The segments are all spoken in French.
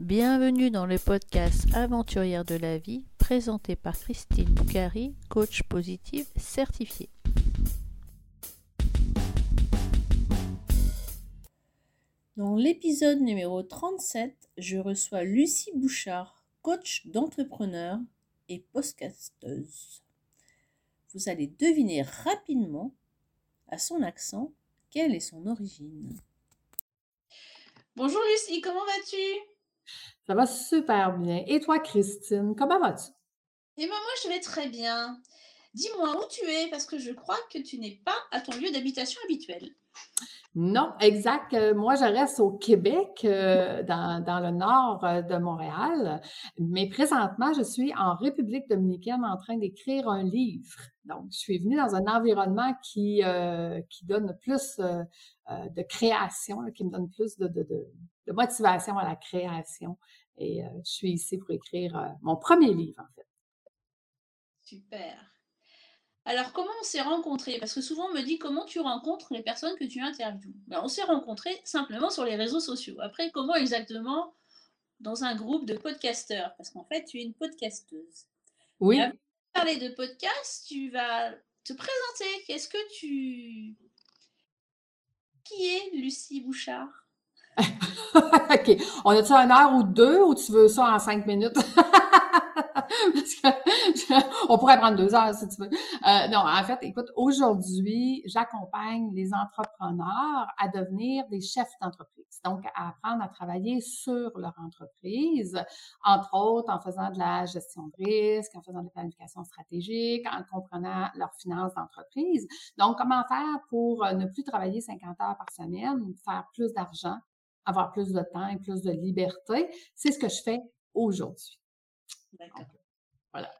Bienvenue dans le podcast Aventurière de la vie présenté par Christine Boucari, coach positive certifiée. Dans l'épisode numéro 37, je reçois Lucie Bouchard, coach d'entrepreneur et podcasteuse. Vous allez deviner rapidement, à son accent, quelle est son origine. Bonjour Lucie, comment vas-tu? Ça va super bien. Et toi, Christine, comment vas-tu? Eh bien, moi, je vais très bien. Dis-moi où tu es, parce que je crois que tu n'es pas à ton lieu d'habitation habituel. Non, exact. Euh, moi, je reste au Québec, euh, dans, dans, le nord euh, de Montréal, mais présentement, je suis en République dominicaine en train d'écrire un livre. Donc, je suis venue dans un environnement qui, qui donne plus de création, qui me donne plus de, de, de, de, motivation à la création. Et je suis ici pour écrire mon premier livre, en fait. Super. Alors, comment on s'est rencontrés? Parce que souvent, on me dit comment tu rencontres les personnes que tu interviews? Ben, on s'est rencontrés simplement sur les réseaux sociaux. Après, comment exactement? Dans un groupe de podcasteurs Parce qu'en fait, tu es une podcasteuse. Oui. parler de podcast, tu vas te présenter. Qu'est-ce que tu. Qui est Lucie Bouchard? OK. On a-tu un heure ou deux ou tu veux ça en cinq minutes? on pourrait prendre deux heures si tu veux. Euh, non, en fait, écoute, aujourd'hui, j'accompagne les entrepreneurs à devenir des chefs d'entreprise. Donc, à apprendre à travailler sur leur entreprise, entre autres en faisant de la gestion de risque, en faisant de la planification stratégique, en comprenant leurs finances d'entreprise. Donc, comment faire pour euh, ne plus travailler 50 heures par semaine, faire plus d'argent, avoir plus de temps et plus de liberté. C'est ce que je fais aujourd'hui. D'accord. Voilà.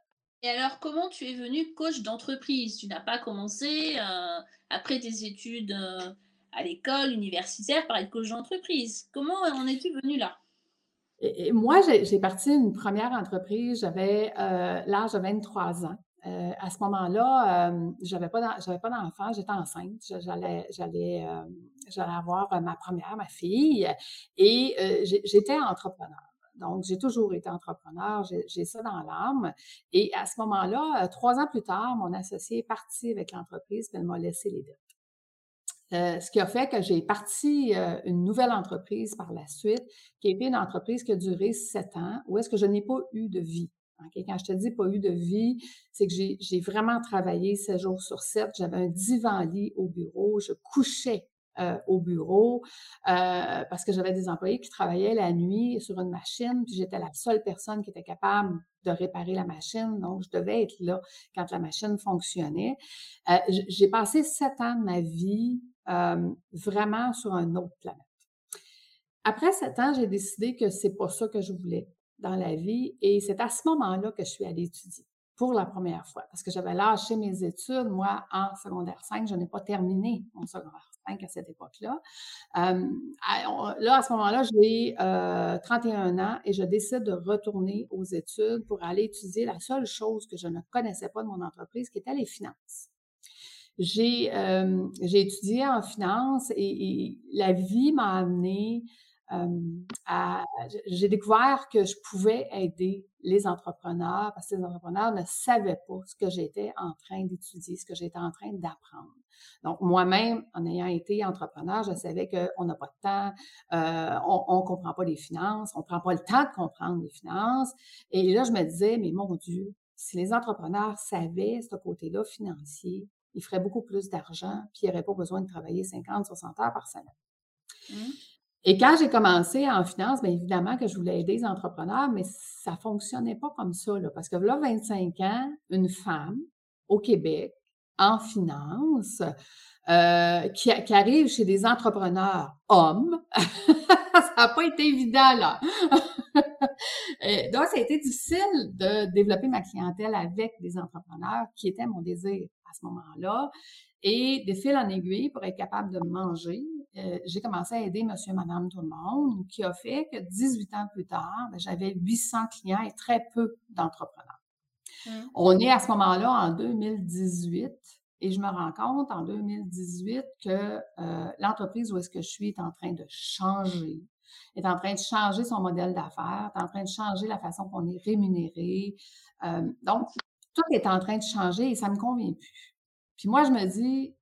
Et alors, comment tu es venu coach d'entreprise? Tu n'as pas commencé euh, après tes études euh, à l'école universitaire par être coach d'entreprise. Comment en es-tu venu là? Et, Moi, j'ai parti une première entreprise, j'avais euh, l'âge de 23 ans. À ce moment-là, j'avais pas j'avais pas d'enfant, j'étais enceinte, j'allais j'allais j'allais avoir ma première, ma fille, et j'étais entrepreneur. Donc, j'ai toujours été entrepreneur, j'ai ça dans l'âme. Et à ce moment-là, euh, trois ans plus tard, mon associé est parti avec l'entreprise, puis elle m'a laissé les dettes. Euh, ce qui a fait que j'ai parti euh, une nouvelle entreprise par la suite, qui a été une entreprise qui a duré sept ans, où est-ce que je n'ai pas eu de vie. Quand je te dis pas eu de vie, c'est que j'ai vraiment travaillé sept jours sur sept. J'avais un divan-lit au bureau, je couchais euh, au bureau euh, parce que j'avais des employés qui travaillaient la nuit sur une machine, puis j'étais la seule personne qui était capable de réparer la machine, donc je devais être là quand la machine fonctionnait. Euh, j'ai passé sept ans de ma vie vraiment sur un autre planète. Après sept ans, j'ai décidé que c'est pas ça que je voulais dans la vie et c'est à ce moment-là que je suis allée étudier pour la première fois parce que j'avais lâché mes études. Moi, en secondaire 5, je n'ai pas terminé mon secondaire à cette époque-là. là, à ce moment-là, j'ai 31 ans et je décide de retourner aux études pour aller étudier la seule chose que je ne connaissais pas de mon entreprise, qui était les finances. J'ai étudié en finance et, la vie m'a amené J'ai découvert que je pouvais aider les entrepreneurs parce que les entrepreneurs ne savaient pas ce que j'étais en train d'étudier, ce que j'étais en train d'apprendre. Donc, moi-même, en ayant été entrepreneur, je savais qu'on n'a pas de temps, euh, on ne comprend pas les finances, on ne prend pas le temps de comprendre les finances. Et là, je me disais, mais mon Dieu, si les entrepreneurs savaient ce côté-là financier, ils feraient beaucoup plus d'argent, puis ils n'auraient pas besoin de travailler 50, 60 heures par semaine. Mmh. Et quand j'ai commencé en finance, bien évidemment que je voulais aider les entrepreneurs, mais ça fonctionnait pas comme ça, là, parce que là, 25 ans, une femme au Québec, en finance, euh, qui, arrive chez des entrepreneurs hommes. ça n'a pas été évident, là. donc, ça a été difficile de développer ma clientèle avec des entrepreneurs, qui était mon désir à ce moment-là. Et de fil en aiguille, pour être capable de manger, euh, j'ai commencé à aider monsieur, madame, tout le monde, qui a fait que 18 ans plus tard, ben, j'avais 800 clients et très peu d'entrepreneurs. Mmh. On est à ce moment-là en 2018 et je me rends compte en 2018 que euh, l'entreprise où est-ce que je suis est en train de changer. est en train de changer son modèle d'affaires, est en train de changer la façon qu'on est rémunéré. Euh, donc, tout est en train de changer et ça ne me convient plus. Puis moi, je me dis,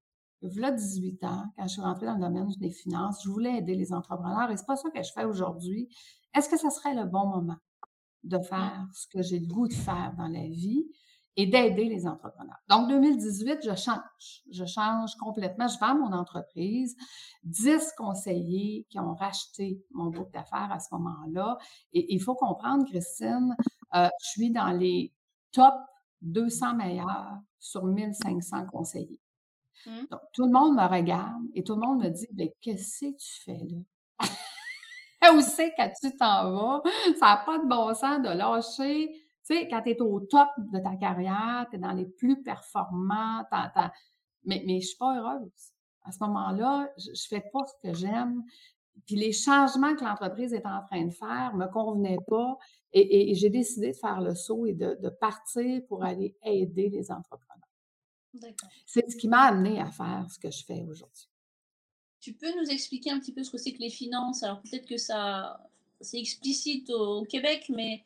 voilà 18 ans, quand je suis rentrée dans le domaine des finances, je voulais aider les entrepreneurs et c'est pas ça que je fais aujourd'hui. Est-ce que ce serait le bon moment de faire ce que j'ai le goût de faire dans la vie et d'aider les entrepreneurs? Donc, 2018, je change. Je change complètement. Je vends mon entreprise. 10 conseillers qui ont racheté mon book d'affaires à ce moment-là. Et il faut comprendre, Christine, euh, je suis dans les top 200 meilleurs sur 1500 conseillers. Mmh. Donc, tout le monde me regarde et tout le monde me dit, «Ben, qu'est-ce que tu fais là? Où c'est que tu t'en vas? Ça n'a pas de bon sens de lâcher. Tu sais, quand tu es au top de ta carrière, tu es dans les plus performants, mais, mais je suis pas heureuse. À ce moment-là, je, ne fais pas ce que j'aime. Puis les changements que l'entreprise est en train de faire me convenaient pas. Et, j'ai décidé de faire le saut et de partir pour aller aider les entrepreneurs. C'est ce qui m'a amené à faire ce que je fais aujourd'hui. Tu peux nous expliquer un petit peu ce que c'est que les finances? Alors peut-être que ça c'est explicite au Québec, mais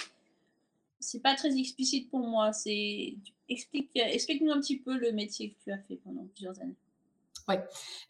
c'est pas très explicite pour moi. C'est explique explique-nous un petit peu le métier que tu as fait pendant plusieurs années. Oui.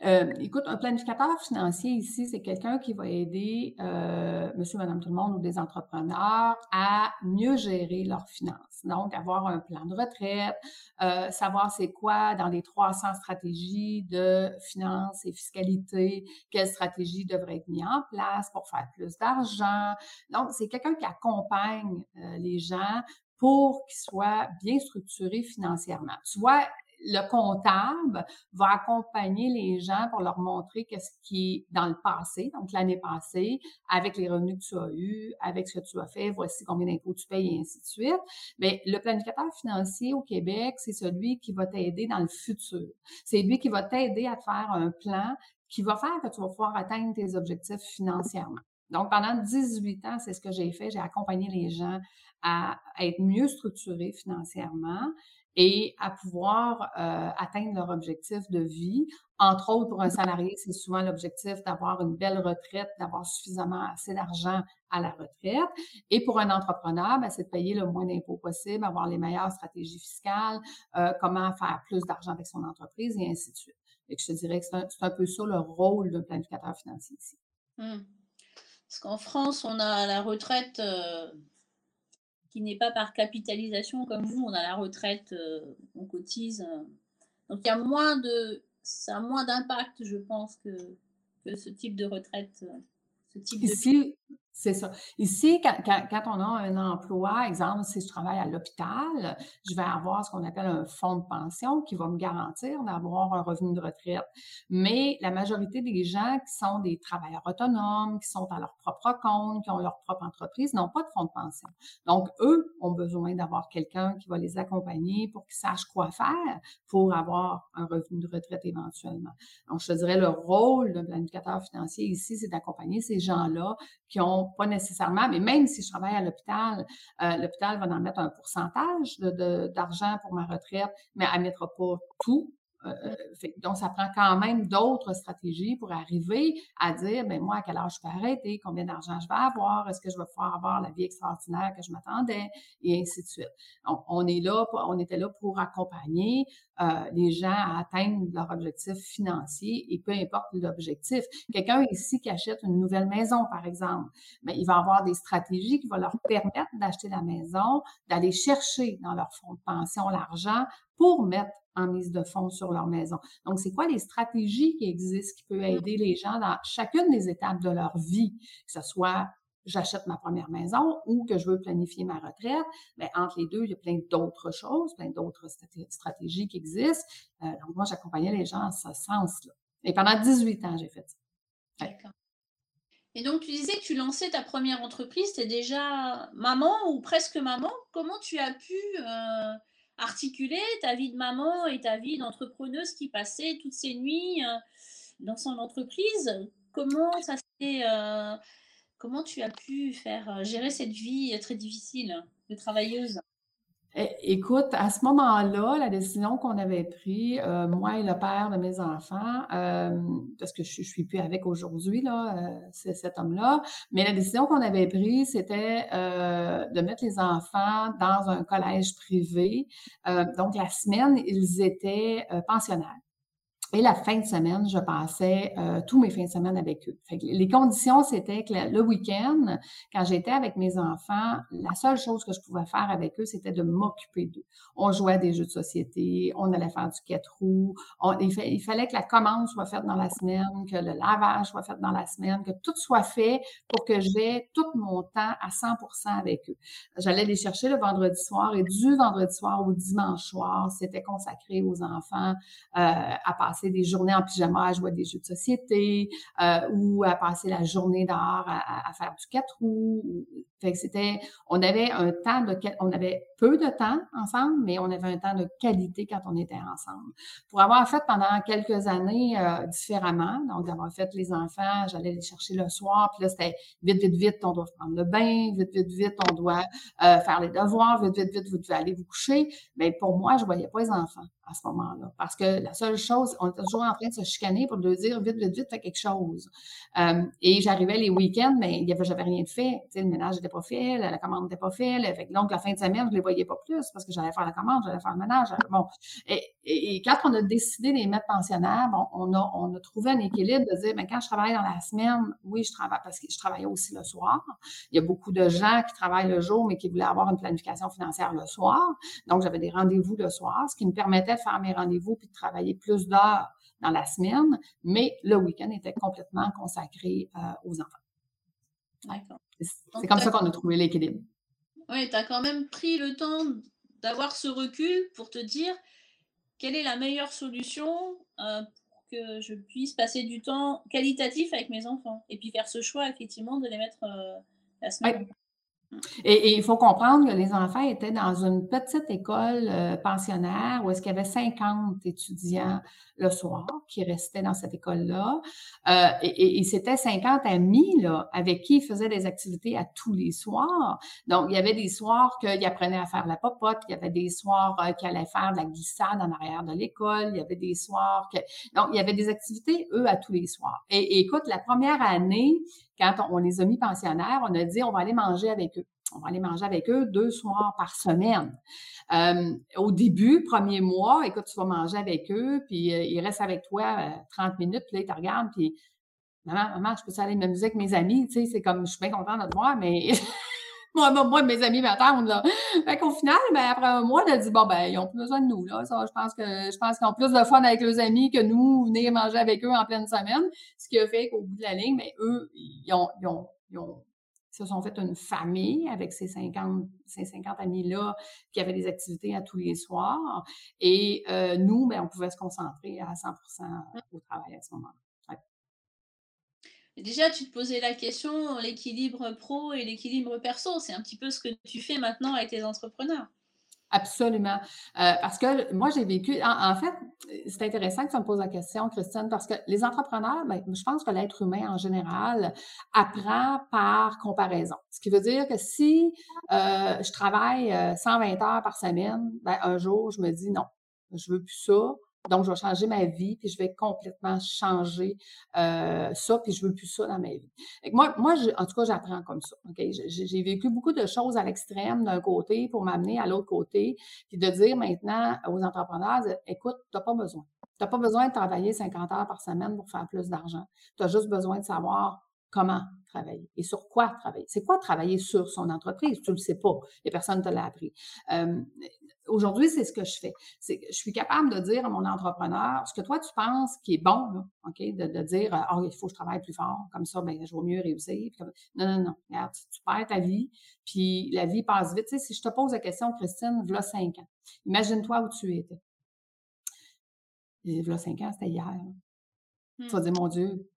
Euh, écoute, un planificateur financier ici, c'est quelqu'un qui va aider euh, monsieur, madame, tout le monde ou des entrepreneurs à mieux gérer leurs finances. Donc, avoir un plan de retraite, euh, savoir c'est quoi dans les 300 stratégies de finances et fiscalité, quelles stratégies devraient être mises en place pour faire plus d'argent. Donc, c'est quelqu'un qui accompagne euh, les gens pour qu'ils soient bien structurés financièrement. Tu vois, le comptable va accompagner les gens pour leur montrer qu'est-ce qui est dans le passé, donc l'année passée, avec les revenus que tu as eus, avec ce que tu as fait, voici combien d'impôts tu payes et ainsi de suite. Mais le planificateur financier au Québec, c'est celui qui va t'aider dans le futur. C'est lui qui va t'aider à te faire un plan qui va faire que tu vas pouvoir atteindre tes objectifs financièrement. Donc, pendant 18 ans, c'est ce que j'ai fait. J'ai accompagné les gens à être mieux structurés financièrement et à pouvoir euh, atteindre leur objectif de vie. Entre autres, pour un salarié, c'est souvent l'objectif d'avoir une belle retraite, d'avoir suffisamment assez d'argent à la retraite. Et pour un entrepreneur, ben, c'est de payer le moins d'impôts possible, avoir les meilleures stratégies fiscales, euh, comment faire plus d'argent avec son entreprise et ainsi de suite. Et je te dirais que c'est un, peu ça le rôle d'un planificateur financier ici. Mmh. Parce qu'en France, on a la retraite euh, qui n'est pas par capitalisation comme vous, on a la retraite, euh, on cotise. Euh. donc il y a moins de, ça a moins d'impact, je pense, que, que, ce type de retraite, ce type Ici, c'est ça. Ici, quand, on a un emploi, exemple, si je travaille à l'hôpital, je vais avoir ce qu'on appelle un fonds de pension qui va me garantir d'avoir un revenu de retraite. Mais la majorité des gens qui sont des travailleurs autonomes, qui sont à leur propre compte, qui ont leur propre entreprise, n'ont pas de fonds de pension. Donc, eux ont besoin d'avoir quelqu'un qui va les accompagner pour qu'ils sachent quoi faire pour avoir un revenu de retraite éventuellement. Donc, je te dirais, le rôle d'un planificateur financier ici, c'est d'accompagner ces gens-là qui ont pas nécessairement, mais même si je travaille à l'hôpital, euh, l'hôpital va en mettre un pourcentage d'argent pour ma retraite, mais elle ne mettra pas tout. Euh, euh, donc, ça prend quand même d'autres stratégies pour arriver à dire, ben moi, à quel âge je peux arrêter, combien d'argent je vais avoir, est-ce que je vais pouvoir avoir la vie extraordinaire que je m'attendais, et ainsi de suite. on est là, on était là pour accompagner euh, les gens à atteindre leur objectif financier et peu importe l'objectif. Quelqu'un ici qui achète une nouvelle maison, par exemple, mais ben, il va avoir des stratégies qui vont leur permettre d'acheter la maison, d'aller chercher dans leur fonds de pension l'argent pour mettre en mise de fonds sur leur maison. Donc, c'est quoi les stratégies qui existent qui peuvent aider les gens dans chacune des étapes de leur vie, que ce soit j'achète ma première maison ou que je veux planifier ma retraite, mais ben, entre les deux, il y a plein d'autres choses, plein d'autres stratégies qui existent. Euh, donc, moi, j'accompagnais les gens en ce sens-là. Et pendant 18 ans, j'ai fait ça. D'accord. Et donc, tu disais que tu lançais ta première entreprise, tu es déjà maman ou presque maman? Comment tu as pu euh, articuler ta vie de maman et ta vie d'entrepreneuse qui passait toutes ces nuits euh, dans son entreprise. Comment ça s'est Comment tu as pu faire gérer cette vie très difficile de travailleuse? Écoute, à ce moment-là, la décision qu'on avait prise, euh, moi et le père de mes enfants, euh, parce que je, ne suis plus avec aujourd'hui, là, euh, c'est cet homme-là, mais la décision qu'on avait prise, c'était de mettre les enfants dans un collège privé. donc, la semaine, ils étaient pensionnaires. Et la fin de semaine, je passais euh, tous mes fins de semaine avec eux. les conditions, c'était que le, week-end, quand j'étais avec mes enfants, la seule chose que je pouvais faire avec eux, c'était de m'occuper d'eux. On jouait à des jeux de société, on allait faire du quatre roues. il, fallait que la commande soit faite dans la semaine, que le lavage soit fait dans la semaine, que tout soit fait pour que j'ai tout mon temps à 100% avec eux. J'allais les chercher le vendredi soir et du vendredi soir au dimanche soir, c'était consacré aux enfants euh, à passer des journées en pyjama à jouer à des jeux de société euh, ou à passer la journée dehors à, faire du quatre roues. Fait que c'était, on avait un temps de, on avait peu de temps ensemble, mais on avait un temps de qualité quand on était ensemble. Pour avoir fait pendant quelques années euh, différemment, donc d'avoir fait les enfants, j'allais les chercher le soir, puis là c'était vite, vite, vite, on doit prendre le bain, vite, vite, vite, on doit euh, faire les devoirs, vite, vite, vite, vous devez aller vous coucher. Mais pour moi, je voyais pas les enfants à ce moment-là. Parce que la seule chose, on était toujours en train de se chicaner pour leur dire vite, vite, vite, fais quelque chose. Euh, et j'arrivais les week-ends, mais il y avait, j'avais rien de fait. Le ménage n'était pas fait, la, commande n'était pas faite. donc, la fin de semaine, je les voyais pas plus parce que j'allais faire la commande, j'allais faire le ménage. Bon. Et, quand on a décidé de les mettre pensionnaires, on, a, on a trouvé un équilibre de dire, mais quand je travaille dans la semaine, oui, je travaille parce que je travaillais aussi le soir. Il y a beaucoup de gens qui travaillent le jour, mais qui voulaient avoir une planification financière le soir. Donc, j'avais des rendez-vous le soir, ce qui me permettait de faire mes rendez-vous puis de travailler plus d'heures dans la semaine, mais le week-end était complètement consacré euh, aux enfants. D'accord. C'est comme ça qu'on a trouvé l'équilibre. Oui, tu as quand même pris le temps d'avoir ce recul pour te dire quelle est la meilleure solution euh, pour que je puisse passer du temps qualitatif avec mes enfants et puis faire ce choix effectivement de les mettre euh, la semaine. Et, il faut comprendre que les enfants étaient dans une petite école euh, pensionnaire où est-ce qu'il y avait 50 étudiants le soir qui restaient dans cette école-là. Euh, et, c'était 50 amis là, avec qui ils faisaient des activités à tous les soirs. Donc, il y avait des soirs qu'ils apprenaient à faire la popote, il y avait des soirs euh, qu'ils allaient faire de la glissade en arrière de l'école, il y avait des soirs que... Donc, il y avait des activités, eux, à tous les soirs. Et, écoute, la première année, quand on, les a mis pensionnaires, on a dit on va aller manger avec eux. On va aller manger avec eux deux soirs par semaine. Euh, au début, premier mois, écoute, tu vas manger avec eux, puis euh, ils restent avec toi 30 euh, minutes, puis là, ils te regardent, puis maman, maman, je peux aller m'amuser avec mes amis, tu sais, c'est comme, je suis bien contente de te voir, mais moi, moi, mes amis m'attendent, là. Fait qu'au final, ben, après un mois, on a dit, bon, ben, ils ont plus besoin de nous, là. Ça, je pense que, je pense qu'ils ont plus de fun avec leurs amis que nous, venir manger avec eux en pleine semaine. Ce qui a fait qu'au bout de la ligne, ben, eux, ils ont, ils ont, ils ont se sont fait une famille avec ces 50, ces 50 amis-là qui avaient des activités à tous les soirs. Et euh, nous, ben, on pouvait se concentrer à 100% au travail à ce moment-là. Déjà, tu te posais la question, l'équilibre pro et l'équilibre perso, c'est un petit peu ce que tu fais maintenant avec tes entrepreneurs. Absolument. Euh, parce que moi, j'ai vécu. En, fait, c'est intéressant que tu me poses la question, Christine, parce que les entrepreneurs, ben, je pense que l'être humain en général apprend par comparaison. Ce qui veut dire que si euh, je travaille 120 euh, heures par semaine, ben, un jour, je me dis non, je veux plus ça. Donc, je vais changer ma vie, puis je vais complètement changer euh, ça, puis je veux plus ça dans ma vie. moi, moi en tout cas, j'apprends comme ça. J'ai vécu beaucoup de choses à l'extrême d'un côté pour m'amener à l'autre côté, puis de dire maintenant aux entrepreneurs, écoute, tu n'as pas besoin. Tu n'as pas besoin de travailler 50 heures par semaine pour faire plus d'argent. Tu as juste besoin de savoir comment travailler et sur quoi travailler. C'est quoi travailler sur son entreprise? Tu ne le sais pas. Les personnes te l'ont appris. Euh, Aujourd'hui, c'est ce que je fais. C'est je suis capable de dire à mon entrepreneur ce que toi, tu penses qui est bon, OK? De, dire, ah, il faut que je travaille plus fort, comme ça, ben, je vais mieux réussir. non, non, non. Regarde, tu, perds ta vie, puis la vie passe vite. Tu sais, si je te pose la question, Christine, voilà cinq ans. Imagine-toi où tu étais. voilà cinq ans, c'était hier. Tu vas mmh. dire, mon Dieu,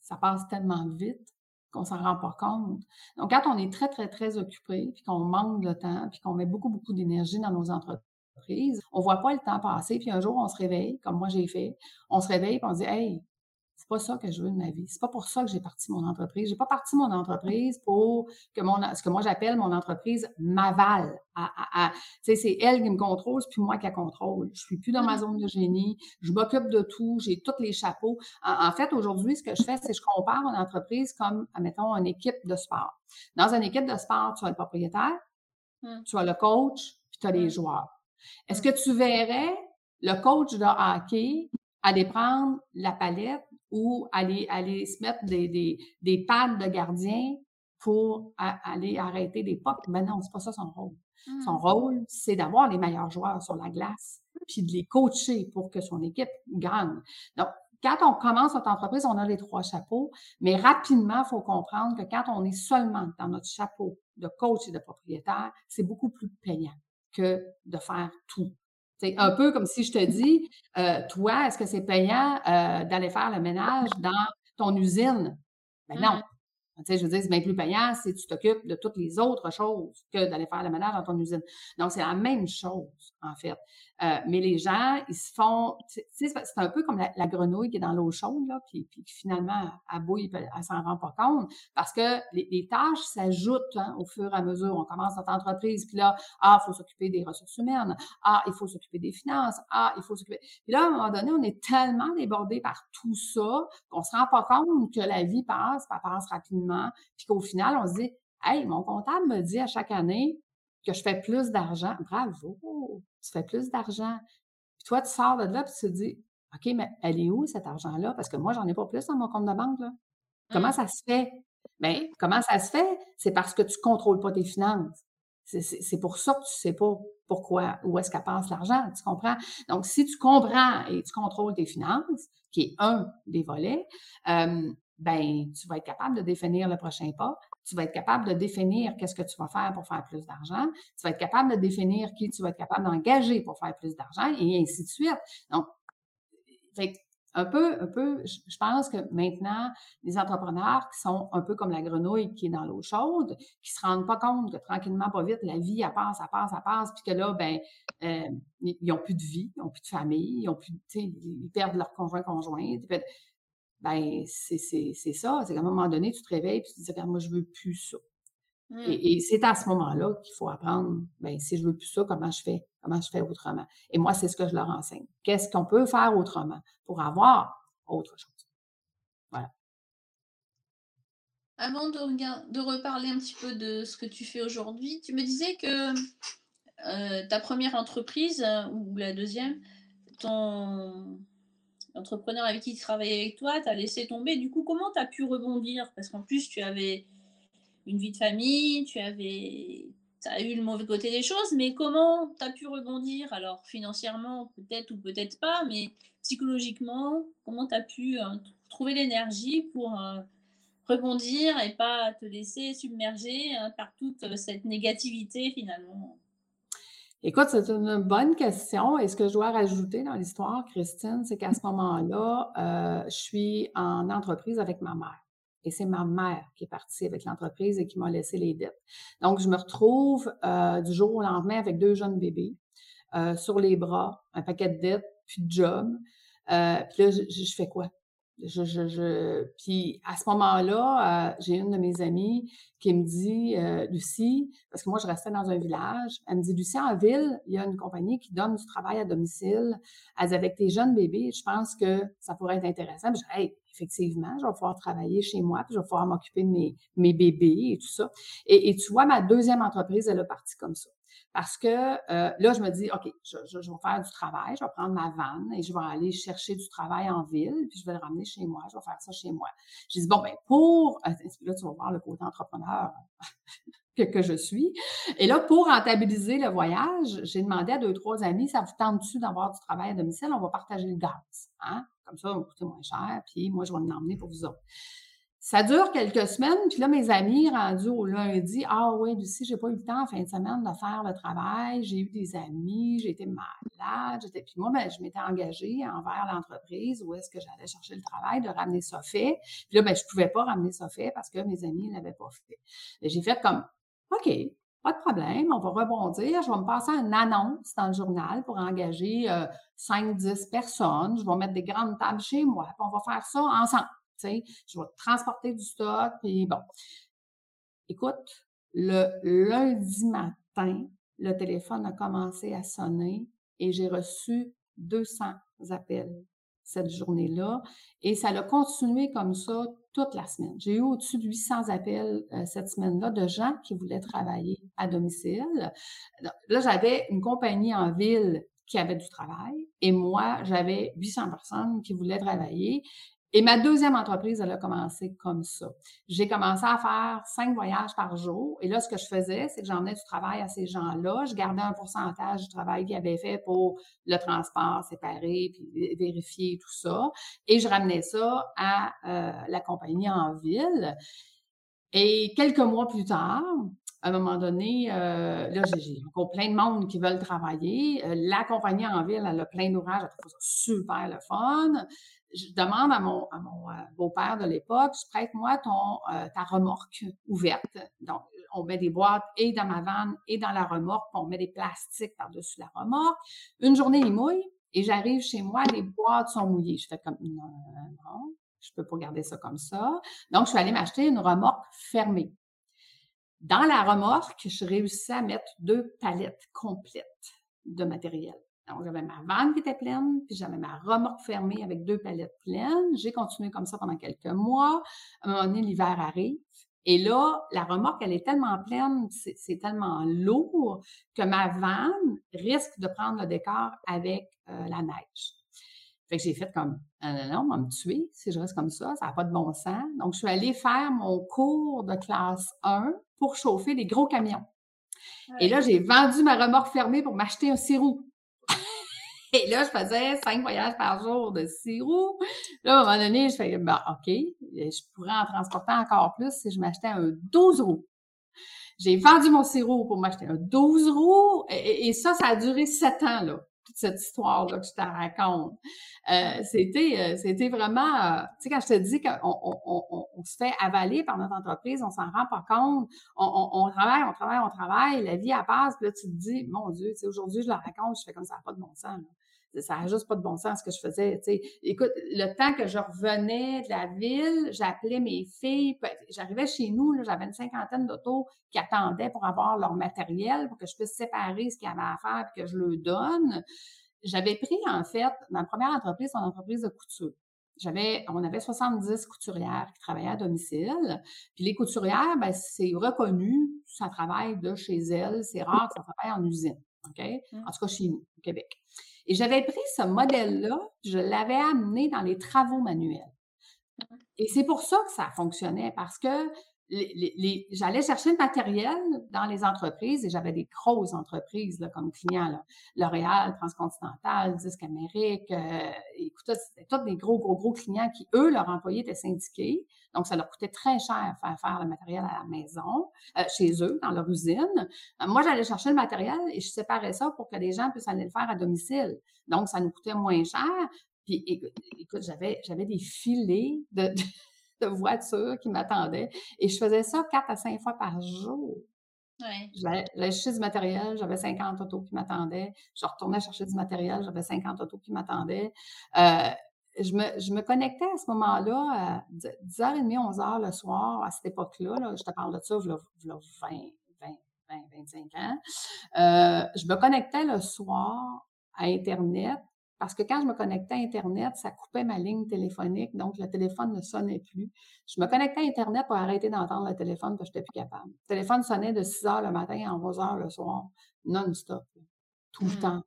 ça passe tellement vite qu'on s'en rend pas compte. Donc, quand on est très, très, très occupé, puis qu'on manque de temps, puis qu'on met beaucoup, beaucoup d'énergie dans nos entreprises, on voit pas le temps passer, puis un jour, on se réveille, comme moi j'ai fait, on se réveille, puis on se dit, hey, c'est pas ça que je veux de ma vie. C'est pas pour ça que j'ai parti mon entreprise. J'ai pas parti mon entreprise pour que mon, ce que moi j'appelle mon entreprise m'avale. C'est elle qui me contrôle, c'est plus moi qui la contrôle. Je suis plus dans ma mmh. zone de génie. Je m'occupe de tout. J'ai tous les chapeaux. En, fait, aujourd'hui, ce que je fais, c'est que je compare mon entreprise comme, admettons, une équipe de sport. Dans une équipe de sport, tu as le propriétaire, mmh. tu as le coach, puis tu as les mmh. joueurs. Est-ce que tu verrais le coach de hockey aller prendre la palette ou aller, aller se mettre des, des, des pads de gardien pour aller arrêter des pocs. Mais non, c'est pas ça son rôle. Son mmh. rôle, c'est d'avoir les meilleurs joueurs sur la glace, puis de les coacher pour que son équipe gagne. Donc, quand on commence notre entreprise, on a les trois chapeaux, mais rapidement, il faut comprendre que quand on est seulement dans notre chapeau de coach et de propriétaire, c'est beaucoup plus payant que de faire tout. C'est un peu comme si je te dis, euh, toi, est-ce que c'est payant euh, d'aller faire le ménage dans ton usine? Ben non. Mmh je veux dire, c'est bien plus payant si tu t'occupes de toutes les autres choses que d'aller faire le ménage dans ton usine. Donc, c'est la même chose, en fait. Euh, mais les gens, ils se font, c'est un peu comme la, grenouille qui est dans l'eau chaude, là, puis, finalement, elle bouille, elle, elle s'en rend pas compte, parce que les, tâches s'ajoutent hein, au fur et à mesure. On commence notre entreprise, puis là, ah, il faut s'occuper des ressources humaines, ah, il faut s'occuper des finances, ah, il faut s'occuper... Puis là, à un moment donné, on est tellement débordé par tout ça qu'on se rend pas compte que la vie passe, elle passe rapidement, puis qu'au final, on se dit, hey, mon comptable me dit à chaque année que je fais plus d'argent. Bravo, tu fais plus d'argent. Puis toi, tu sors de là, puis tu te dis, OK, mais elle est où cet argent-là? Parce que moi, j'en ai pas plus dans mon compte de banque. Là. Comment mmh. ça se fait? Bien, comment ça se fait? C'est parce que tu ne contrôles pas tes finances. C'est pour ça que tu ne sais pas pourquoi, où est-ce qu'elle passe l'argent, tu comprends? Donc, si tu comprends et tu contrôles tes finances, qui est un des volets, euh, ben, tu vas être capable de définir le prochain pas, tu vas être capable de définir qu'est-ce que tu vas faire pour faire plus d'argent, tu vas être capable de définir qui tu vas être capable d'engager pour faire plus d'argent et ainsi de suite. Donc, un peu, un peu, je pense que maintenant, les entrepreneurs qui sont un peu comme la grenouille qui est dans l'eau chaude, qui se rendent pas compte que tranquillement, pas vite, la vie, elle passe, elle passe, elle passe, puis que là, ben, euh, ils ont plus de vie, ils ont plus de famille, ils ont plus, ils perdent leur conjoint conjoint. Ben, c'est ça. C'est qu'à un moment donné, tu te réveilles et tu te dis, moi, je veux plus ça. Mmh. Et, c'est à ce moment-là qu'il faut apprendre, ben, si je veux plus ça, comment je fais? Comment je fais autrement? Et moi, c'est ce que je leur enseigne. Qu'est-ce qu'on peut faire autrement pour avoir autre chose? Voilà. Avant de, de reparler un petit peu de ce que tu fais aujourd'hui, tu me disais que euh, ta première entreprise, euh, ou la deuxième, ton, l'entrepreneur avec qui tu travaillais avec toi t'as laissé tomber. Du coup, comment tu as pu rebondir? Parce qu'en plus, tu avais une vie de famille, tu avais as eu le mauvais côté des choses, mais comment tu as pu rebondir? Alors, financièrement, peut-être ou peut-être pas, mais psychologiquement, comment tu as pu euh, trouver l'énergie pour euh, rebondir et pas te laisser submerger hein, par toute euh, cette négativité finalement? Écoute, c'est une bonne question. Et ce que je dois rajouter dans l'histoire, Christine, c'est qu'à ce moment-là, euh, je suis en entreprise avec ma mère. Et c'est ma mère qui est partie avec l'entreprise et qui m'a laissé les dettes. Donc, je me retrouve euh, du jour au lendemain avec deux jeunes bébés euh, sur les bras, un paquet de dettes, puis de job. puis là, je fais quoi? Je, je, je... Puis à ce moment-là, euh, j'ai une de mes amies qui me dit, euh, Lucie, parce que moi je restais dans un village, elle me dit, Lucie, en ville, il y a une compagnie qui donne du travail à domicile. Elle dit, avec tes jeunes bébés, je pense que ça pourrait être intéressant. Je dis, hey, effectivement, je vais pouvoir travailler chez moi, puis je vais pouvoir m'occuper de mes, mes bébés et tout ça. Et, et tu vois, ma deuxième entreprise, elle est partie comme ça. Parce que euh, là, je me dis, OK, je, vais faire du travail, je vais prendre ma vanne et je vais aller chercher du travail en ville, puis je vais le ramener chez moi, je vais faire ça chez moi. J'ai dit, bon, ben pour, euh, là, tu vas voir le côté entrepreneur que, que, je suis. Et là, pour rentabiliser le voyage, j'ai demandé à deux, trois amis, ça vous tente-tu d'avoir du travail à domicile? On va partager le gaz. Hein? Comme ça, ça va coûter moins cher, puis moi, je vais l'emmener pour vous autres. Ça dure quelques semaines, puis là, mes amis rendus au lundi, ah oui, Lucie, j'ai pas eu le temps en fin de semaine de faire le travail, j'ai eu des amis, j'ai été malade, j'étais, puis moi, ben, je m'étais engagée envers l'entreprise où est-ce que j'allais chercher le travail, de ramener ça fait. Puis là, ben, je pouvais pas ramener ça fait parce que mes amis ne l'avaient pas fait. J'ai fait comme, OK, pas de problème, on va rebondir. Je vais me passer une annonce dans le journal pour engager 5-10 euh, personnes. Je vais mettre des grandes tables chez moi, puis on va faire ça ensemble. Je vais transporter du stock, puis bon. Écoute, le lundi matin, le téléphone a commencé à sonner et j'ai reçu 200 appels cette journée-là. Et ça a continué comme ça toute la semaine. J'ai eu au-dessus de 800 appels euh, cette semaine-là de gens qui voulaient travailler à domicile. Là, j'avais une compagnie en ville qui avait du travail et moi, j'avais 800 personnes qui voulaient travailler et ma deuxième entreprise, elle a commencé comme ça. J'ai commencé à faire cinq voyages par jour. Et là, ce que je faisais, c'est que j'emmenais du travail à ces gens-là. Je gardais un pourcentage du travail qu'ils avaient fait pour le transport séparé, puis vérifier tout ça. Et je ramenais ça à euh, la compagnie en ville. Et quelques mois plus tard, à un moment donné, euh, là, j'ai encore plein de monde qui veulent travailler. Euh, la compagnie en ville, elle a plein d'ouvrages, elle trouve ça super le fun je demande à mon, à mon euh, beau-père de l'époque, prête-moi ton euh, ta remorque ouverte. Donc, on met des boîtes et dans ma vanne et dans la remorque, puis on met des plastiques par-dessus la remorque. Une journée, il mouille et j'arrive chez moi, les boîtes sont mouillées. Je fais comme non, non, je peux pas garder ça comme ça. Donc, je suis allée m'acheter une remorque fermée. Dans la remorque, je réussis à mettre deux palettes complètes de matériel. Donc, j'avais ma vanne qui était pleine, puis j'avais ma remorque fermée avec deux palettes pleines. J'ai continué comme ça pendant quelques mois. À un moment donné, l'hiver arrive. Et là, la remorque, elle est tellement pleine, c'est tellement lourd que ma vanne risque de prendre le décor avec euh, la neige. Fait que j'ai fait comme, non, non, non, on va me tuer si je reste comme ça, ça n'a pas de bon sens. Donc, je suis allée faire mon cours de classe 1 pour chauffer des gros camions. Et là, j'ai vendu ma remorque fermée pour m'acheter un sirop. Et là, je faisais cinq voyages par jour de six roues. Là, à un moment donné, je fais, ben, OK, je pourrais en transporter encore plus si je m'achetais un 12 roues. J'ai vendu mon sirop pour m'acheter un 12 roues. Et, ça, ça a duré sept ans, là. Toute cette histoire-là que je te raconte. Euh, c'était, euh, c'était vraiment, euh, tu sais, quand je te dis qu'on on, on, se fait avaler par notre entreprise, on s'en rend pas compte. On, travaille, on travaille, on travaille, la vie, elle passe, puis là, tu te dis, mon Dieu, tu sais, aujourd'hui, je la raconte, je fais comme ça, pas de bon sens. Là ça n'a juste pas de bon sens ce que je faisais. Écoute, le temps que je revenais de la ville, j'appelais mes filles. J'arrivais chez nous, j'avais une cinquantaine d'autos qui attendaient pour avoir leur matériel, pour que je puisse séparer ce qu'il y avait à faire et que je le donne. J'avais pris, en fait, ma première entreprise, une entreprise de couture. J'avais, on avait 70 couturières qui travaillaient à domicile. Puis les couturières, ben, c'est reconnu, ça travaille de chez elles. C'est rare que ça travaille en usine. OK? Mmh. En tout cas, chez nous, au Québec. Et j'avais pris ce modèle-là, je l'avais amené dans les travaux manuels. Mmh et c'est pour ça que ça fonctionnait, parce que j'allais chercher le matériel dans les entreprises et j'avais des grosses entreprises comme clients, L'Oréal, Transcontinental, Disque Amérique. Euh, écoutez, c'était tous des gros, gros, gros clients qui, eux, leurs employés étaient syndiqués. Donc, ça leur coûtait très cher faire faire le matériel à la maison, euh, chez eux, dans leur usine. Euh, moi, j'allais chercher le matériel et je séparais ça pour que les gens puissent aller le faire à domicile. Donc, ça nous coûtait moins cher. Puis, écoute, j'avais, j'avais des filets de voitures qui m'attendaient. Et je faisais ça quatre à cinq fois par jour. Ouais. J'allais chercher du matériel, j'avais 50 autos qui m'attendaient. Je retournais chercher du matériel, j'avais 50 autos qui m'attendaient. Euh, je, me, je me connectais à ce moment-là à 10h30, 11h le soir, à cette époque-là. je te parle de ça, il y a 20, 20, 20, 25 ans. Euh, je me connectais le soir à Internet parce que quand je me connectais à Internet, ça coupait ma ligne téléphonique, donc le téléphone ne sonnait plus. Je me connectais à Internet pour arrêter d'entendre le téléphone parce que je n'étais plus capable. Le téléphone sonnait de 6 heures le matin à 11 heures le soir, non-stop, tout le mmh. temps.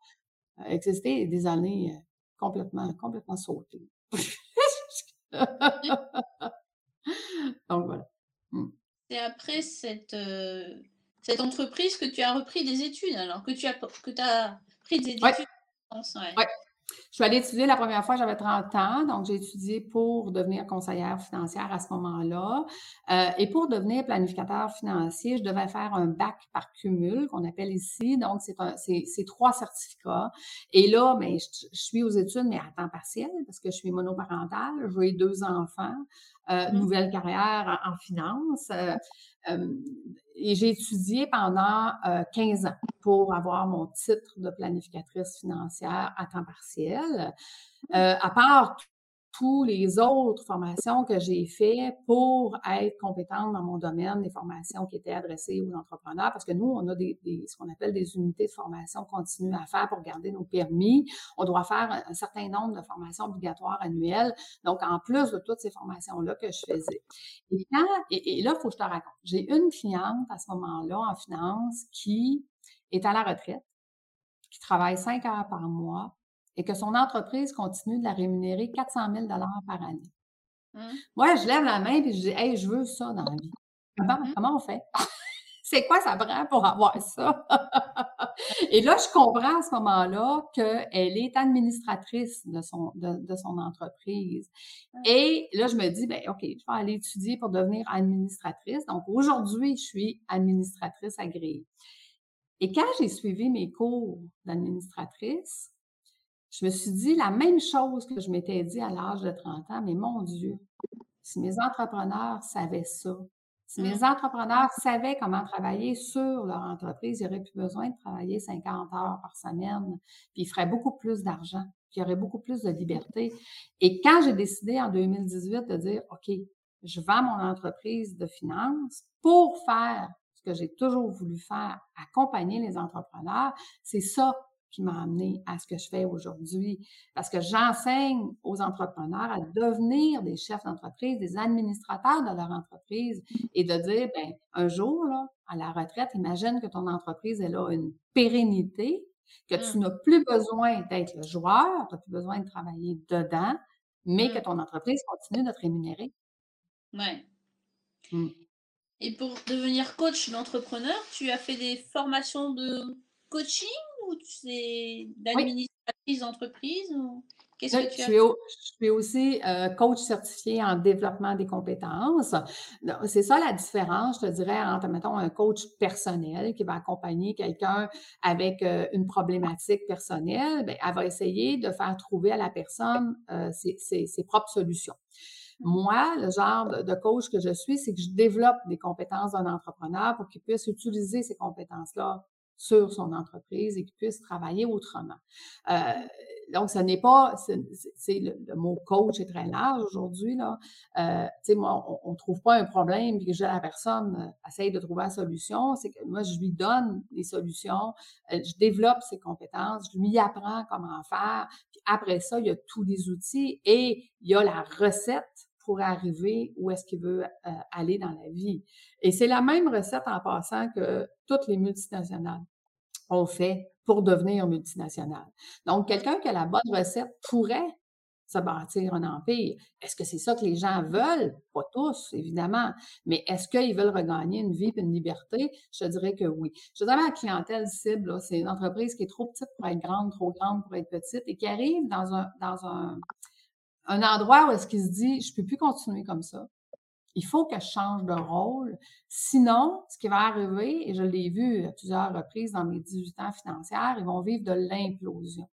Existait des années euh, complètement, complètement sautées. donc voilà. Mmh. C'est après cette, euh, cette entreprise que tu as repris des études, alors que tu as, que as pris des études. Ouais. Je suis allée étudier la première fois, j'avais 30 ans, donc j'ai étudié pour devenir conseillère financière à ce moment-là. Euh, et pour devenir planificateur financier, je devais faire un bac par cumul, qu'on appelle ici. Donc, c'est trois certificats. Et là, ben, je, suis aux études, mais à temps partiel, parce que je suis monoparentale, j'ai deux enfants. euh, mmh. nouvelle carrière en, finance. Et j'ai étudié pendant 15 ans pour avoir mon titre de planificatrice financière à temps partiel. à part tous les autres formations que j'ai faites pour être compétente dans mon domaine, des formations qui étaient adressées aux entrepreneurs, parce que nous, on a des, ce qu'on appelle des unités de formation continue à faire pour garder nos permis. On doit faire un, certain nombre de formations obligatoires annuelles. Donc, en plus de toutes ces formations-là que je faisais. Et, et, là, il faut que je te raconte. J'ai une cliente à ce moment-là en finance qui est à la retraite, qui travaille cinq heures par mois, et que son entreprise continue de la rémunérer 400 000 par année. Mmh. Moi, je lève la main et je dis, hey, je veux ça dans la vie. Comment, mmh. comment on fait? C'est quoi ça prend pour avoir ça? et là, je comprends à ce moment-là qu'elle est administratrice de son, de, son entreprise. Et là, je me dis, ben OK, je vais aller étudier pour devenir administratrice. Donc, aujourd'hui, je suis administratrice agréée. Et quand j'ai suivi mes cours d'administratrice, je me suis dit la même chose que je m'étais dit à l'âge de 30 ans, mais mon Dieu, si mes entrepreneurs savaient ça, si mes mmh. entrepreneurs savaient comment travailler sur leur entreprise, ils n'auraient plus besoin de travailler 50 heures par semaine, puis ils feraient beaucoup plus d'argent, puis ils auraient beaucoup plus de liberté. Et quand j'ai décidé en 2018 de dire, OK, je vends mon entreprise de finance pour faire ce que j'ai toujours voulu faire, accompagner les entrepreneurs, c'est ça qui m'a amené à ce que je fais aujourd'hui. Parce que j'enseigne aux entrepreneurs à devenir des chefs d'entreprise, des administrateurs de leur entreprise et de dire, ben, un jour, là, à la retraite, imagine que ton entreprise, elle a une pérennité, que tu mmh. n'as plus besoin d'être le joueur, tu n'as plus besoin de travailler dedans, mais que mmh. ton entreprise continue de te rémunérer. Oui. Mmh. Et pour devenir coach d'entrepreneur, tu as fait des formations de coaching? Ou c'est d'administratrice d'entreprise ou qu'est-ce que tu as? Je suis aussi euh, coach certifié en développement des compétences. C'est ça la différence, je te dirais, entre, mettons, un coach personnel qui va accompagner quelqu'un avec euh, une problématique personnelle. Bien, elle va essayer de faire trouver à la personne euh, ses, ses, propres solutions. Mmh. Moi, le genre de coach que je suis, c'est que je développe des compétences d'un entrepreneur pour qu'il puisse utiliser ces compétences-là sur son entreprise et qu'il puisse travailler autrement. Euh, donc, ce n'est pas, c'est le, mot coach est très large aujourd'hui là. Euh, tu sais, moi, on, ne trouve pas un problème puis que la personne euh, essaye de trouver la solution. C'est que moi, je lui donne les solutions, euh, je développe ses compétences, je lui apprends comment faire. Puis après ça, il y a tous les outils et il y a la recette pour arriver où est-ce qu'il veut euh, aller dans la vie. Et c'est la même recette en passant que toutes les multinationales ont fait pour devenir multinationales. Donc, quelqu'un qui a la bonne recette pourrait se bâtir un empire. Est-ce que c'est ça que les gens veulent? Pas tous, évidemment. Mais est-ce qu'ils veulent regagner une vie et une liberté? Je dirais que oui. Je dirais la clientèle cible, c'est une entreprise qui est trop petite pour être grande, trop grande pour être petite et qui arrive dans un, un endroit où est-ce qu'il se dit, je peux plus continuer comme ça. Il faut que je change de rôle. Sinon, ce qui va arriver, et je l'ai vu à plusieurs reprises dans mes 18 ans financières, ils vont vivre de l'implosion.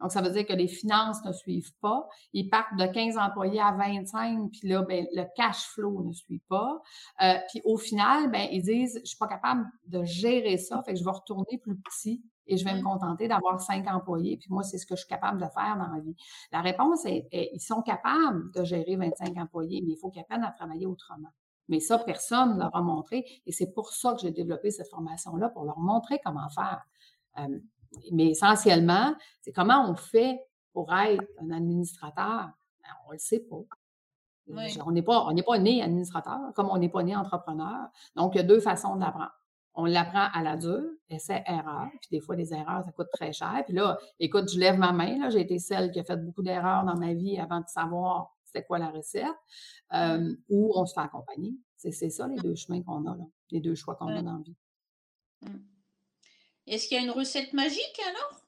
Donc, ça veut dire que les finances ne suivent pas. Ils partent de 15 employés à 25, puis là, ben, le cash flow ne suit pas. Euh, puis au final, ben, ils disent, je suis pas capable de gérer ça, fait que je vais retourner plus petit et je vais me contenter d'avoir cinq employés, puis moi, c'est ce que je suis capable de faire dans la vie. La réponse est, ils sont capables de gérer 25 employés, mais il faut qu'ils apprennent à travailler autrement. Mais ça, personne ne leur a montré, et c'est pour ça que j'ai développé cette formation-là, pour leur montrer comment faire. mais essentiellement, c'est comment on fait pour être un administrateur? Ben, on ne le sait pas. On n'est pas, on n'est pas né administrateur, comme on n'est pas né entrepreneur. Donc, il y a deux façons d'apprendre on l'apprend à la dure, essai-erreur, puis des fois, les erreurs, ça coûte très cher. Puis là, écoute, je lève ma main, là, j'ai été celle qui a fait beaucoup d'erreurs dans ma vie avant de savoir c'était quoi la recette, euh, ou on se fait accompagner. C'est ça les deux chemins qu'on a, là, les deux choix qu'on a dans la vie. Mmh. Est-ce qu'il y a une recette magique alors?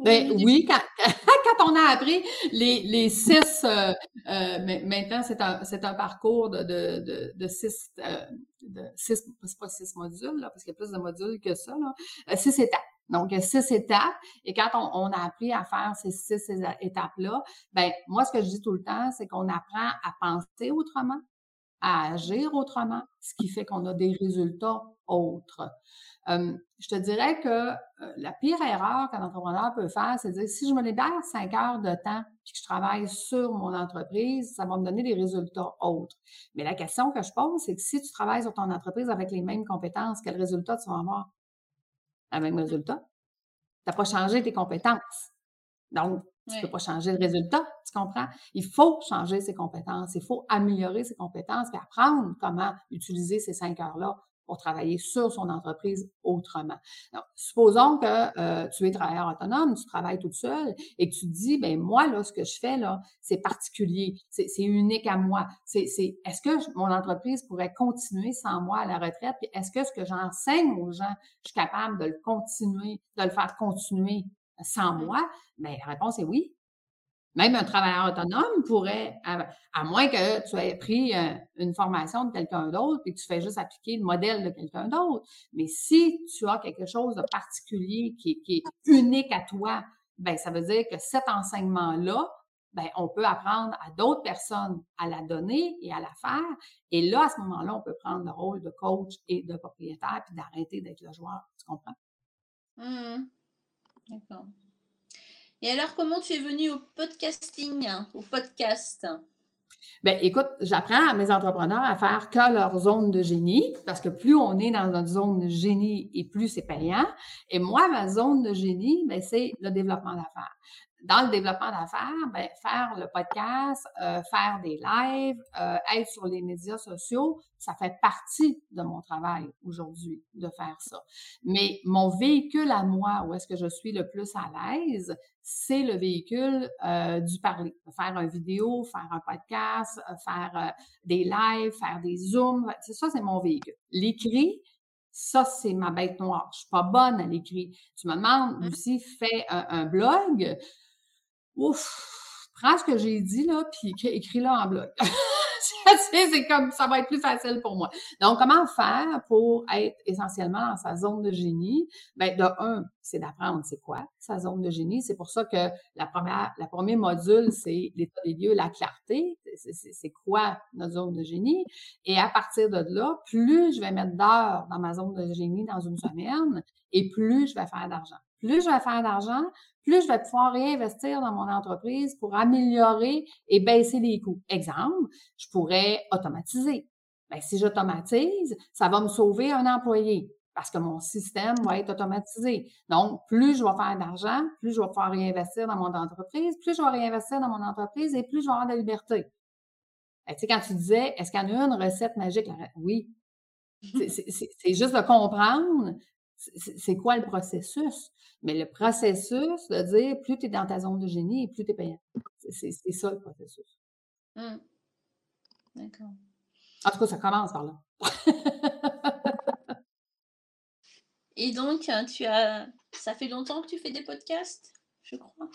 Ben, oui, quand, quand, on a appris les, les six, euh, euh, maintenant c'est un, c'est un parcours de, de, de, de six, euh, de six, c'est pas six modules, là, parce qu'il y a plus de modules que ça, là, six étapes. Donc, six étapes. Et quand on, a appris à faire ces six étapes-là, ben moi, ce que je dis tout le temps, c'est qu'on apprend à penser autrement, à agir autrement, ce qui fait qu'on a des résultats autres. je te dirais que la pire erreur qu'un entrepreneur peut faire, c'est de dire si je me libère cinq heures de temps puis que je travaille sur mon entreprise, ça va me donner des résultats autres. Mais la question que je pose, c'est que si tu travailles sur ton entreprise avec les mêmes compétences, quel résultat tu vas avoir? Le même résultat. Tu n'as pas changé tes compétences. Donc, tu ne peux pas changer le résultat, tu comprends? Il faut changer ses compétences, il faut améliorer ses compétences et apprendre comment utiliser ces cinq heures-là pour travailler sur son entreprise autrement. Donc, supposons que euh, tu es travailleur autonome, tu travailles toute seule et tu te dis, ben moi, là, ce que je fais, là, c'est particulier, c'est unique à moi. C'est, est-ce que mon entreprise pourrait continuer sans moi à la retraite? Puis est-ce que ce que j'enseigne aux gens, je suis capable de le continuer, de le faire continuer sans moi? Mais ben, la réponse est oui. Même un travailleur autonome pourrait, à, moins que tu aies pris euh, une formation de quelqu'un d'autre et que tu fais juste appliquer le modèle de quelqu'un d'autre. Mais si tu as quelque chose de particulier qui, est unique à toi, ben ça veut dire que cet enseignement-là, ben on peut apprendre à d'autres personnes à la donner et à la faire. Et là, à ce moment-là, on peut prendre le rôle de coach et de propriétaire puis d'arrêter d'être le joueur. Tu comprends? Mmh. D'accord. Et alors, comment tu es venu au podcasting, au podcast? Bien, écoute, j'apprends à mes entrepreneurs à faire que leur zone de génie, parce que plus on est dans notre zone de génie et plus c'est payant. Et moi, ma zone de génie, ben, c'est le développement d'affaires dans le développement d'affaires, ben, faire le podcast, euh, faire des lives, euh, être sur les médias sociaux, ça fait partie de mon travail aujourd'hui de faire ça. Mais mon véhicule à moi, où est-ce que je suis le plus à l'aise, c'est le véhicule euh, du parler. Faire une vidéo, faire un podcast, faire des lives, faire des zooms, c'est ça, c'est mon véhicule. L'écrit, ça, c'est ma bête noire. Je suis pas bonne à l'écrit. Tu me demandes, aussi, mmh. fais un blog ouf, prends ce que j'ai dit, là, puis écris-le en bloc. c'est comme ça va être plus facile pour moi. Donc, comment faire pour être essentiellement dans sa zone de génie? Bien, de un, c'est d'apprendre c'est quoi sa zone de génie. C'est pour ça que la première, la premier module, c'est l'état des lieux, la clarté. C'est quoi notre zone de génie? Et à partir de là, plus je vais mettre d'heures dans ma zone de génie dans une semaine, et plus je vais faire d'argent. Plus je vais faire d'argent, plus je vais pouvoir réinvestir dans mon entreprise pour améliorer et baisser les coûts. Exemple, je pourrais automatiser. Bien, si j'automatise, ça va me sauver un employé parce que mon système va être automatisé. Donc, plus je vais faire d'argent, plus je vais pouvoir réinvestir dans mon entreprise, plus je vais réinvestir dans mon entreprise et plus je vais avoir de la liberté. Ben, tu sais, quand tu disais, est-ce qu'il y en a une recette magique? Oui. C'est juste de comprendre c'est quoi le processus? Mais le processus de dire plus tu es dans ta zone de génie et plus tu es payant. C'est ça le processus. Mmh. D'accord. En tout cas, ça commence par là. et donc, hein, tu as ça fait longtemps que tu fais des podcasts, je crois?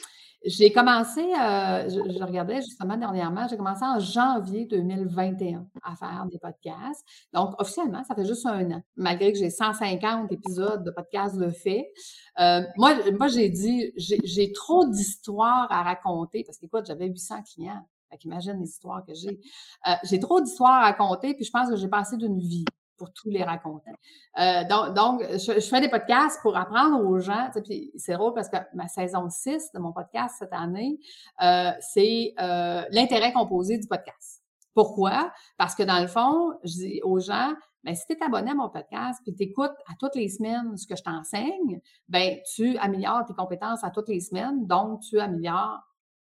J'ai commencé, euh, je, regardais justement dernièrement, j'ai commencé en janvier 2021 à faire des podcasts. Donc, officiellement, ça fait juste un an, malgré que j'ai 150 épisodes de podcasts de fait. Euh, moi, moi j'ai dit, j'ai trop d'histoires à raconter parce qu'écoute, j'avais 800 clients. Fait qu'imagine les histoires que j'ai. Euh, j'ai trop d'histoires à raconter, puis je pense que j'ai passé d'une vie pour tous les raconter. Euh, donc, je, fais des podcasts pour apprendre aux gens. Puis c'est drôle parce que ma saison 6 de mon podcast cette année, euh, c'est euh, l'intérêt composé du podcast. Pourquoi? Parce que dans le fond, je dis aux gens, ben, si tu es abonné à mon podcast puis tu écoutes à toutes les semaines ce que je t'enseigne, ben tu améliores tes compétences à toutes les semaines, donc tu améliores,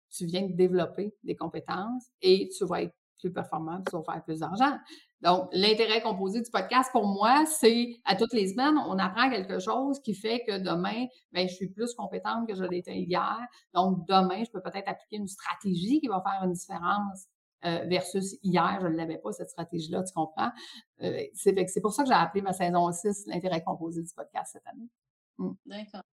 tu viens de développer des compétences et tu vas être plus performant, tu vas faire plus d'argent. Donc, l'intérêt composé du podcast, pour moi, c'est à toutes les semaines, on apprend quelque chose qui fait que demain, ben, je suis plus compétente que je l'étais hier. Donc, demain, je peux peut-être appliquer une stratégie qui va faire une différence euh, versus hier, je ne l'avais pas, cette stratégie-là, tu comprends? Euh, c'est pour ça que j'ai appelé ma saison 6 l'intérêt composé du podcast cette année. Mmh. D'accord.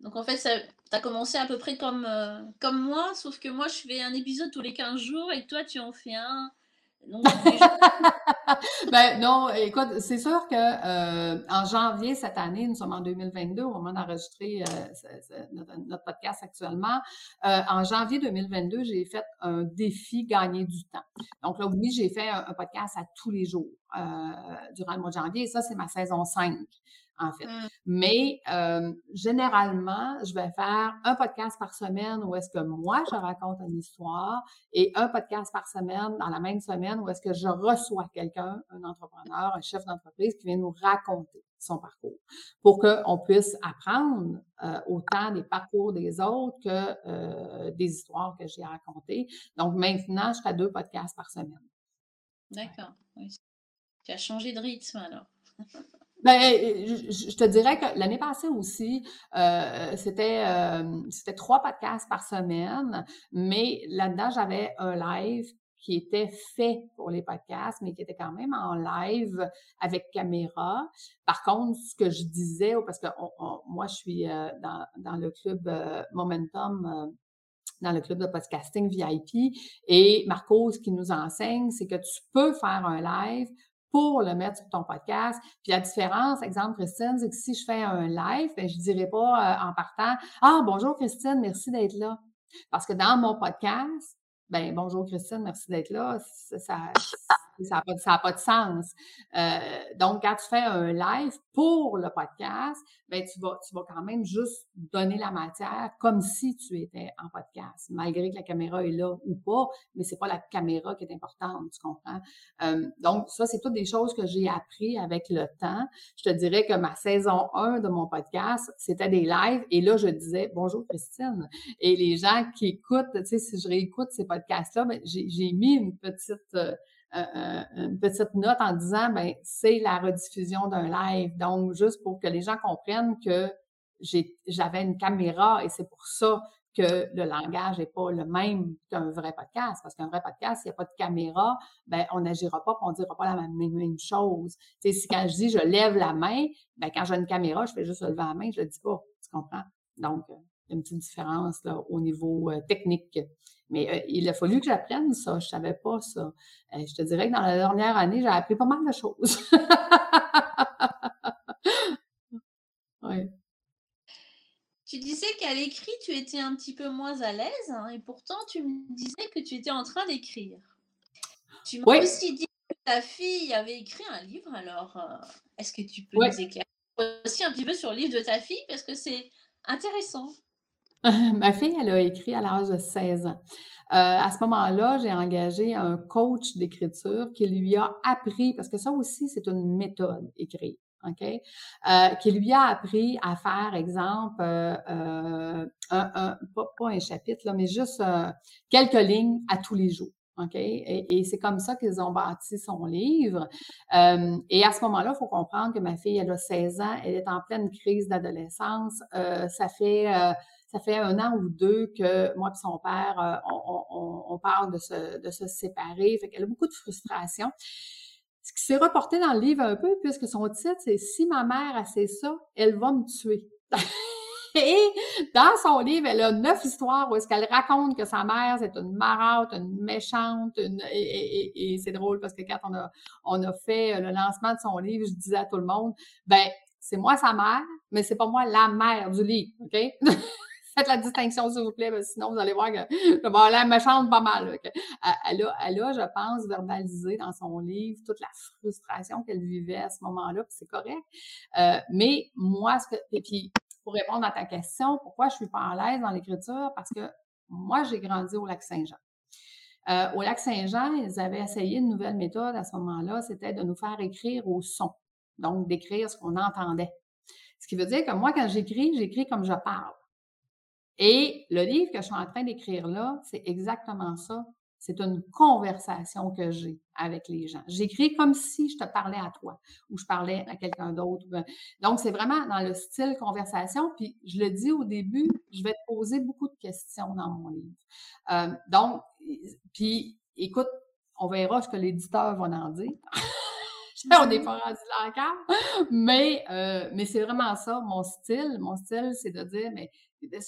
Donc en fait, tu as commencé à peu près comme, euh, comme moi, sauf que moi, je fais un épisode tous les 15 jours et toi, tu en fais un ben non, écoute, c'est sûr que euh, en janvier cette année, nous sommes en 2022 au moment d'enregistrer euh, notre, podcast actuellement. Euh, en janvier 2022, j'ai fait un défi gagner du temps. Donc là, oui, j'ai fait un, un, podcast à tous les jours durant le mois de janvier. Et ça, c'est ma saison 5 en fait. Mmh. Mais euh, généralement, je vais faire un podcast par semaine où est-ce que moi, je raconte une histoire et un podcast par semaine dans la même semaine où est-ce que je reçois quelqu'un, un entrepreneur, un chef d'entreprise qui vient nous raconter son parcours pour qu'on puisse apprendre euh, autant des parcours des autres que euh, des histoires que j'ai racontées. Donc maintenant, je fais deux podcasts par semaine. D'accord. Tu as changé de rythme alors. Ben, je, te dirais que l'année passée aussi, euh, c'était euh, c'était trois podcasts par semaine, mais là-dedans, j'avais un live qui était fait pour les podcasts, mais qui était quand même en live avec caméra. Par contre, ce que je disais, parce que moi, je suis euh, dans, dans le club Momentum dans le club de podcasting VIP. Et Marco, ce qui nous enseigne, c'est que tu peux faire un live pour le mettre sur ton podcast. Puis la différence, exemple, Christine, c'est que si je fais un live, ben, je ne dirais pas euh, en partant Ah, bonjour Christine, merci d'être là. Parce que dans mon podcast, ben bonjour Christine, merci d'être là. N'a pas, de sens. Euh, donc, quand tu fais un live pour le podcast, ben, tu vas, tu vas quand même juste donner la matière comme si tu étais en podcast, malgré que la caméra est là ou pas, mais c'est pas la caméra qui est importante, tu comprends? Euh, donc, ça, c'est toutes des choses que j'ai appris avec le temps. Je te dirais que ma saison 1 de mon podcast, c'était des lives et là, je disais bonjour Christine. Et les gens qui écoutent, tu sais, si je réécoute ces podcasts-là, ben, j'ai mis une petite... Euh, une petite note en disant, ben c'est la rediffusion d'un live. Donc, juste pour que les gens comprennent que j'avais une caméra et c'est pour ça que le langage n'est pas le même qu'un vrai podcast. Parce qu'un vrai podcast, s'il n'y a pas de caméra, ben on n'agira pas, on ne dira pas la même, chose. Tu sais, si quand je dis je lève la main, ben quand j'ai une caméra, je fais juste lever la main, je le dis pas. Tu comprends? Donc, il y a une petite différence là, au niveau euh, technique. Mais euh, il a fallu que j'apprenne ça. Je savais pas ça. Euh, je te dirais que dans la dernière année, j'ai appris pas mal de choses. oui. Tu disais qu'à l'écrit, tu étais un petit peu moins à l'aise hein, et pourtant tu me disais que tu étais en train d'écrire. Tu m'as aussi dit que ta fille avait écrit un livre, alors euh, est-ce que tu peux nous éclairer aussi un petit peu sur le livre de ta fille? Parce que c'est intéressant. Ma fille, elle a écrit à l'âge de 16 ans. Euh, à ce moment-là, j'ai engagé un coach d'écriture qui lui a appris, parce que ça aussi, c'est une méthode écrite. OK? Euh, qui lui a appris à faire, exemple, euh, un, pas, un chapitre, là, mais juste quelques lignes à tous les jours. Et, c'est comme ça qu'ils ont bâti son livre. et à ce moment-là, il faut comprendre que ma fille, elle a 16 ans, elle est en pleine crise d'adolescence. ça fait ça fait un an ou deux que moi et son père, euh, on, parle de se, de se séparer. Fait qu'elle a beaucoup de frustration. Ce qui s'est reporté dans le livre un peu, puisque son titre, c'est Si ma mère a fait ça, elle va me tuer. Et dans son livre, elle a neuf histoires où est-ce qu'elle raconte que sa mère, c'est une marâtre, une méchante, et, c'est drôle parce que quand on a, on a fait le lancement de son livre, je disais à tout le monde, ben, c'est moi sa mère, mais c'est pas moi la mère du livre, OK? Faites la distinction, s'il vous plaît, parce que sinon, vous allez voir que je vais avoir pas mal. Elle, a, elle a, je pense, verbalisé dans son livre toute la frustration qu'elle vivait à ce moment-là, puis c'est correct. Euh, mais moi, ce que, et puis, pour répondre à ta question, pourquoi je suis pas à l'aise dans l'écriture? Parce que moi, j'ai grandi au lac Saint-Jean. Euh, au lac Saint-Jean, ils avaient essayé une nouvelle méthode à ce moment-là, c'était de nous faire écrire au son, donc d'écrire ce qu'on entendait. Ce qui veut dire que moi, quand j'écris, j'écris comme je parle. Et le livre que je suis en train d'écrire là, c'est exactement ça. C'est une conversation que j'ai avec les gens. J'écris comme si je te parlais à toi ou je parlais à quelqu'un d'autre. Donc, c'est vraiment dans le style conversation. Puis, je le dis au début, je vais te poser beaucoup de questions dans mon livre. Euh, donc, puis, écoute, on verra ce que l'éditeur va en dire. on n'est pas rendu là encore. Mais, euh, mais c'est vraiment ça, mon style. Mon style, c'est de dire, mais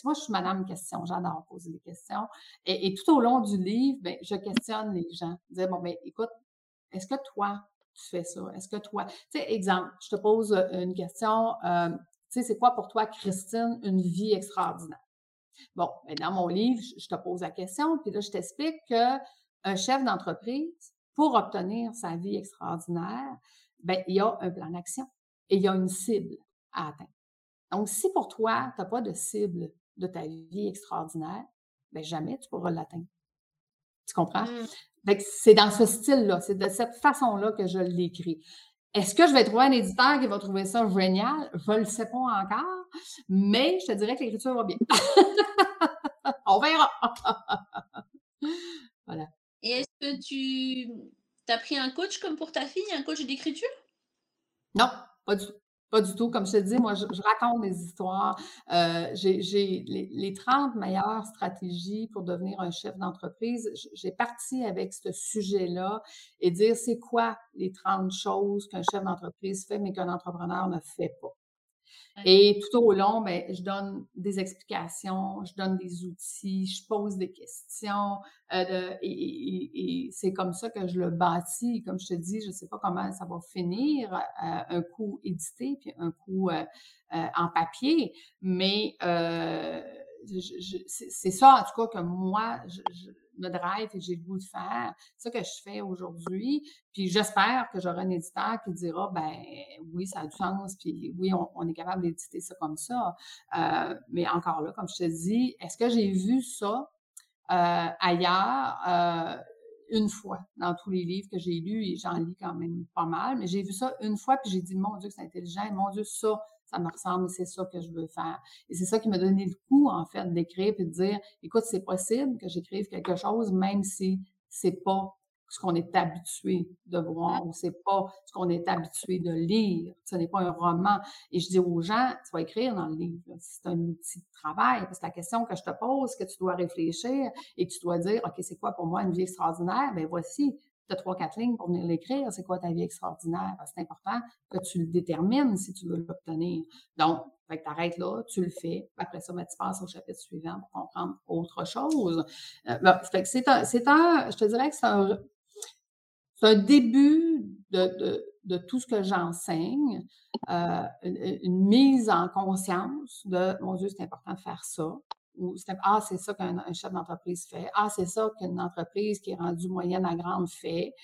moi, je suis madame question, j'adore poser des questions. Et, tout au long du livre, ben, je questionne les gens. Dire, bon, ben, écoute, Est-ce que toi, tu fais ça? Est-ce que toi, tu sais, exemple, je te pose une question, euh, tu sais, c'est quoi pour toi, Christine, une vie extraordinaire? Bon, ben, dans mon livre, je te pose la question, puis là, je t'explique que un chef d'entreprise, pour obtenir sa vie extraordinaire, ben, il y a un plan d'action et il y a une cible à atteindre. Donc, si pour toi, tu n'as pas de cible de ta vie extraordinaire, ben, jamais tu pourras l'atteindre. Tu comprends? Mmh. C'est dans ce style-là, c'est de cette façon-là que je l'écris. Est-ce que je vais trouver un éditeur qui va trouver ça génial? Je ne le sais pas encore, mais je te dirais que l'écriture va bien. On verra. voilà. Et est-ce que tu as pris un coach comme pour ta fille, un coach d'écriture? Non, pas du tout. Comme je te dis, moi, je, raconte des histoires. Euh, j'ai les, les, 30 meilleures stratégies pour devenir un chef d'entreprise. J'ai parti avec ce sujet-là et dire c'est quoi les 30 choses qu'un chef d'entreprise fait, mais qu'un entrepreneur ne fait pas. Et tout au long, ben, je donne des explications, je donne des outils, je pose des questions. Euh, et, c'est comme ça que je le bâtis. Comme je te dis, je ne sais pas comment ça va finir, euh, un coup édité, puis un coup euh, en papier. Mais c'est ça, en tout cas, que moi, je me drive et j'ai le goût de faire. C'est ça que je fais aujourd'hui. Puis j'espère que j'aurai un éditeur qui dira, ben oui, ça a du sens, puis oui, on, est capable d'éditer ça comme ça. Euh, mais encore là, comme je te dis, est-ce que j'ai vu ça euh, ailleurs? Euh, une fois dans tous les livres que j'ai lus, et j'en lis quand même pas mal, mais j'ai vu ça une fois, puis j'ai dit, mon Dieu, c'est intelligent, mon Dieu, ça, ça me ressemble, c'est ça que je veux faire. Et c'est ça qui m'a donné le coup, en fait, d'écrire et de dire, écoute, c'est possible que j'écrive quelque chose, même si c'est pas ce qu'on est habitué de voir ou c'est pas ce qu'on est habitué de lire. Ce n'est pas un roman. Et je dis aux gens, tu vas écrire dans le livre. C'est un outil de travail. Parce que la question que je te pose, que tu dois réfléchir et tu dois dire, OK, c'est quoi pour moi une vie extraordinaire? Ben voici, tu as trois, quatre lignes pour venir l'écrire. C'est quoi ta vie extraordinaire? C'est important que tu le détermines si tu veux l'obtenir. Donc, tu arrêtes là, tu le fais. Après ça, ben, tu passes au chapitre suivant pour comprendre autre chose. Euh, ben, c'est un, je te dirais que c'est un, début de, de, tout ce que j'enseigne, euh, une, mise en conscience de, mon Dieu, c'est important de faire ça ah, c'est ça qu'un chef d'entreprise fait. Ah, c'est ça qu'une entreprise qui est rendue moyenne à grande fait.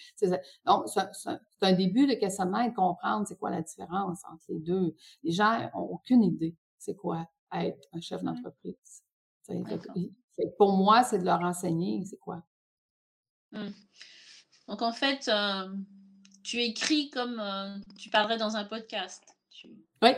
Donc, c'est un début de questionnement et de comprendre c'est quoi la différence entre les deux. Les gens n'ont aucune idée c'est quoi être un chef d'entreprise. Pour moi, c'est de leur enseigner c'est quoi. Mmh. Donc, en fait, euh, tu écris comme euh, tu parlerais dans un podcast. Oui,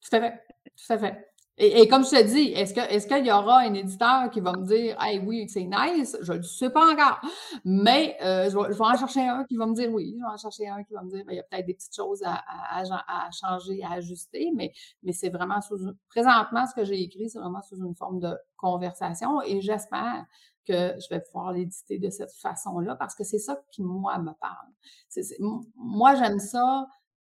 tout à fait. Tout à fait. Et, comme je te dis, est-ce que est-ce qu'il y aura un éditeur qui va me dire Hey oui, c'est nice, je ne le sais pas encore. Mais euh, je, vais, en chercher un qui va me dire oui. Je vais en chercher un qui va me dire ben, il y a peut-être des petites choses à, à, changer, à ajuster, mais, mais c'est vraiment sous présentement ce que j'ai écrit, c'est vraiment sous une forme de conversation et j'espère que je vais pouvoir l'éditer de cette façon-là parce que c'est ça qui, moi, me parle. moi, j'aime ça,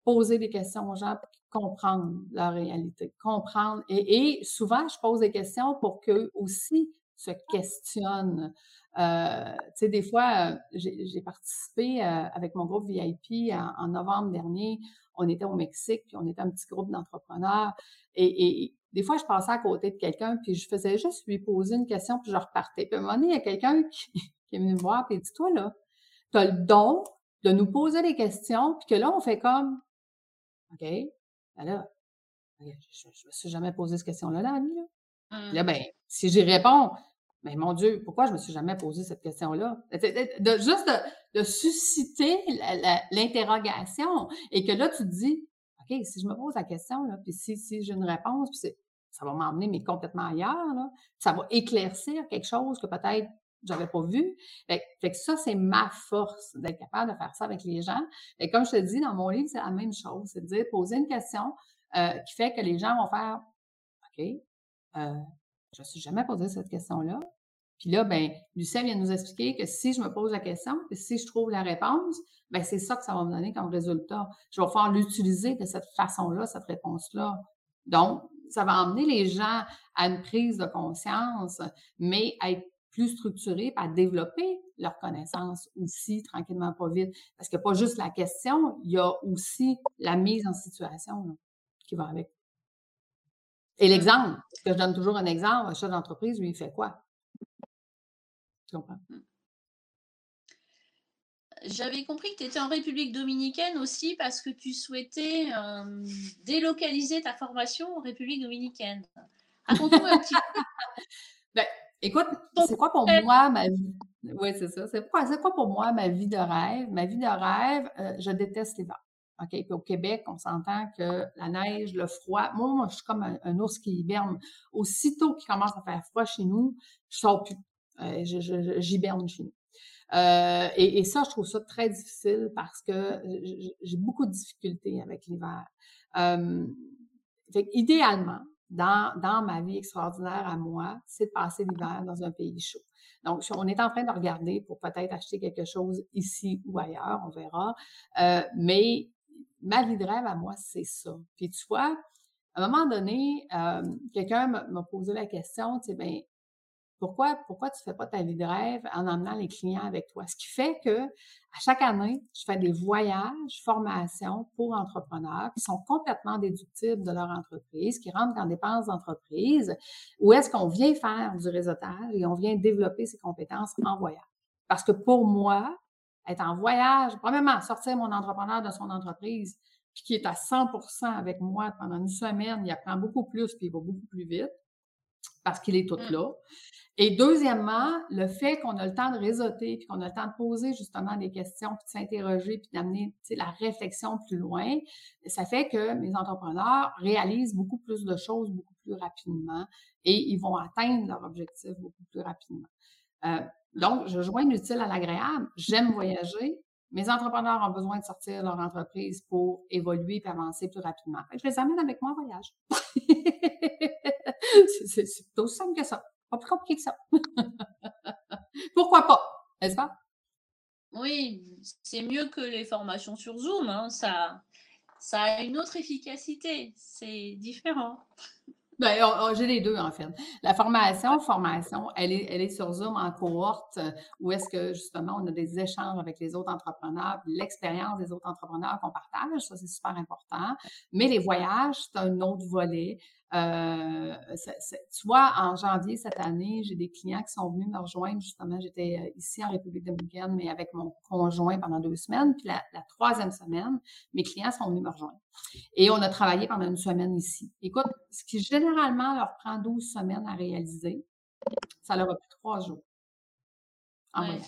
poser des questions aux gens comprendre la réalité, comprendre. Et, souvent, je pose des questions pour qu'eux aussi se questionnent. Euh, tu sais, des fois, euh, j'ai participé euh, avec mon groupe VIP en, novembre dernier. On était au Mexique, puis on était un petit groupe d'entrepreneurs. Et, des fois, je passais à côté de quelqu'un, puis je faisais juste lui poser une question, puis je repartais. Puis à un moment donné, il y a quelqu'un qui, est venu me voir, puis il dit, toi, là, tu as le don de nous poser des questions, puis que là, on fait comme, OK, ben là, je ne me suis jamais posé cette question-là la vie. Là. là, mmh. ben, si j'y réponds, mais ben, mon Dieu, pourquoi je me suis jamais posé cette question-là? De, juste de, susciter l'interrogation et que là, tu te dis, OK, si je me pose la question, là, puis si, si j'ai une réponse, puis ça va m'emmener mais complètement ailleurs, là, ça va éclaircir quelque chose que peut-être j'avais pas vu. Fait, que ça, c'est ma force d'être capable de faire ça avec les gens. Et comme je te dis, dans mon livre, c'est la même chose. C'est de dire, poser une question euh, qui fait que les gens vont faire OK, euh, je ne suis jamais posé cette question-là. Puis là, ben, Lucien vient nous expliquer que si je me pose la question, et si je trouve la réponse, ben, c'est ça que ça va me donner comme résultat. Je vais pouvoir l'utiliser de cette façon-là, cette réponse-là. Donc, ça va emmener les gens à une prise de conscience, mais à être plus structurés, à développer leurs connaissances aussi, tranquillement, pas vite. Parce qu'il n'y a pas juste la question, il y a aussi la mise en situation qui va avec. Et l'exemple, parce que je donne toujours un exemple, un chef d'entreprise, lui, il fait quoi? Tu comprends? J'avais compris que tu étais en République dominicaine aussi parce que tu souhaitais délocaliser ta formation en République dominicaine. Raconte-nous un petit peu. Ben, écoute, c'est quoi pour moi ma vie? Oui, c'est ça. C'est quoi, quoi, pour moi ma vie de rêve? Ma vie de rêve, euh, je déteste l'hiver. OK? Puis au Québec, on s'entend que la neige, le froid, moi, je suis comme un, ours qui hiberne. Aussitôt qu'il commence à faire froid chez nous, je sors plus. Euh, j'hiberne chez nous. Euh, et, ça, je trouve ça très difficile parce que j'ai beaucoup de difficultés avec l'hiver. Euh, idéalement, dans, ma vie extraordinaire à moi, c'est de passer l'hiver dans un pays chaud. Donc, on est en train de regarder pour peut-être acheter quelque chose ici ou ailleurs, on verra. Euh, mais ma vie de rêve à moi, c'est ça. Puis tu vois, à un moment donné, euh, quelqu'un m'a posé la question, tu sais, ben, pourquoi, pourquoi tu ne fais pas ta vie de rêve en emmenant les clients avec toi? Ce qui fait que à chaque année, je fais des voyages, formations pour entrepreneurs qui sont complètement déductibles de leur entreprise, qui rentrent en dépenses d'entreprise, où est-ce qu'on vient faire du réseautage et on vient développer ses compétences en voyage? Parce que pour moi, être en voyage, premièrement, sortir mon entrepreneur de son entreprise, puis qui est à 100% avec moi pendant une semaine, il apprend beaucoup plus, puis il va beaucoup plus vite parce qu'il est tout mmh. là. Et deuxièmement, le fait qu'on a le temps de réseauter, puis qu'on a le temps de poser justement des questions, puis de s'interroger, puis d'amener la réflexion plus loin, ça fait que mes entrepreneurs réalisent beaucoup plus de choses beaucoup plus rapidement et ils vont atteindre leur objectif beaucoup plus rapidement. Euh, donc, je joins l'utile à l'agréable. J'aime voyager. Mes entrepreneurs ont besoin de sortir leur entreprise pour évoluer et avancer plus rapidement. je les amène avec moi en voyage. c'est aussi simple que ça. Pas plus compliqué que ça. Pourquoi pas, n'est-ce pas? Oui, c'est mieux que les formations sur Zoom. Hein. Ça, ça a une autre efficacité. C'est différent. Ben, oh, oh, j'ai les deux, en fait. La formation, formation, elle est, elle est sur Zoom en cohorte, euh, où est-ce que, justement, on a des échanges avec les autres entrepreneurs, l'expérience des autres entrepreneurs qu'on partage, ça, c'est super important. Mais les voyages, c'est un autre volet. Euh, tu vois, en janvier cette année, j'ai des clients qui sont venus me rejoindre. Justement, j'étais euh, ici en République dominicaine, mais avec mon conjoint pendant deux semaines. Puis la, troisième semaine, mes clients sont venus me rejoindre. Et on a travaillé pendant une semaine ici. Écoute, ce qui généralement leur prend 12 semaines à réaliser, ça leur a pris trois jours en voyage.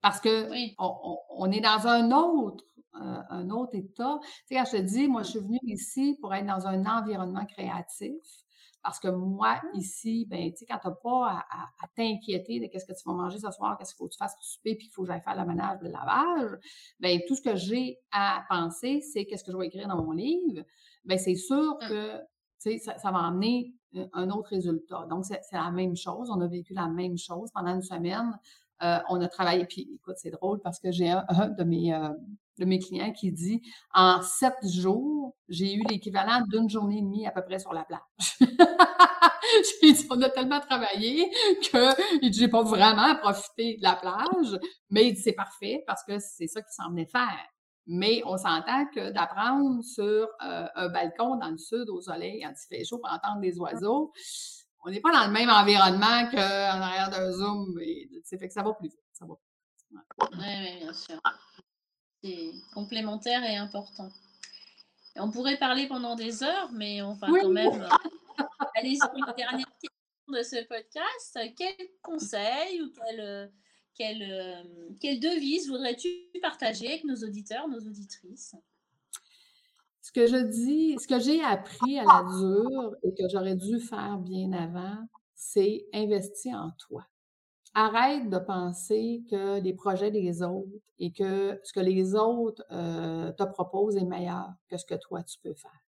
Parce que on, est dans un autre un autre état. Tu sais, quand je te dis, moi, je suis venue ici pour être dans un environnement créatif. Parce que moi, mmh. ici, ben, tu sais, quand tu n'as pas à, t'inquiéter de qu'est-ce que tu vas manger ce soir, qu'est-ce qu'il faut que tu fasses pour souper, puis qu'il faut que j'aille faire le ménage, le lavage, ben, tout ce que j'ai à penser, c'est qu'est-ce que je vais écrire dans mon livre. Ben, c'est sûr mmh. que, tu sais, ça, ça va emmener un autre résultat. Donc, c'est la même chose. On a vécu la même chose pendant une semaine. Euh, on a travaillé, puis écoute, c'est drôle parce que j'ai un, de mes euh, de mes clients qui dit en sept jours, j'ai eu l'équivalent d'une journée et demie à peu près sur la plage. on a tellement travaillé que j'ai pas vraiment profité de la plage, mais c'est parfait parce que c'est ça qu'il s'en venait faire. Mais on s'entend que d'apprendre sur euh, un balcon dans le sud au soleil, quand il fait chaud pour entendre des oiseaux, on n'est pas dans le même environnement qu'en arrière d'un Zoom. Et, fait que ça va plus vite. Ça oui, bien sûr. C'est complémentaire et important. on pourrait parler pendant des heures, mais on va quand même euh, aller sur une dernière question de ce podcast. Quel conseil ou quelle, quelle, euh, quelle devise voudrais-tu partager avec nos auditeurs, nos auditrices? Ce que je dis, ce que j'ai appris à la dure et que j'aurais dû faire bien avant, c'est investir en toi. Arrête de penser que les projets des autres et que ce que les autres euh, te proposent est meilleur que ce que toi tu peux faire.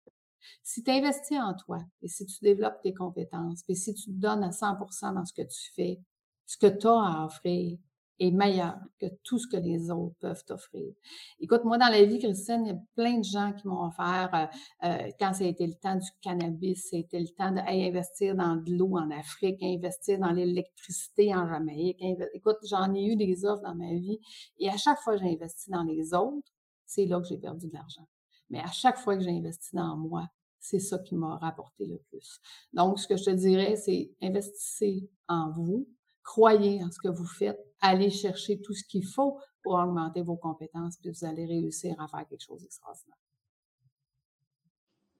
Si tu investis en toi et si tu développes tes compétences, et si tu te donnes à 100% dans ce que tu fais, ce que tu as à offrir, est meilleur que tout ce que les autres peuvent t'offrir. Écoute, moi, dans la vie, Christine, il y a plein de gens qui m'ont offert, euh, euh, quand ça a été le temps du cannabis, c'était le temps d'investir dans de l'eau en Afrique, investir dans l'électricité en Jamaïque. Écoute, j'en ai eu des offres dans ma vie et à chaque fois que j'ai investi dans les autres, c'est là que j'ai perdu de l'argent. Mais à chaque fois que j'ai investi dans moi, c'est ça qui m'a rapporté le plus. Donc, ce que je te dirais, c'est investissez en vous, croyez en ce que vous faites, allez chercher tout ce qu'il faut pour augmenter vos compétences, puis vous allez réussir à faire quelque chose d'extraordinaire.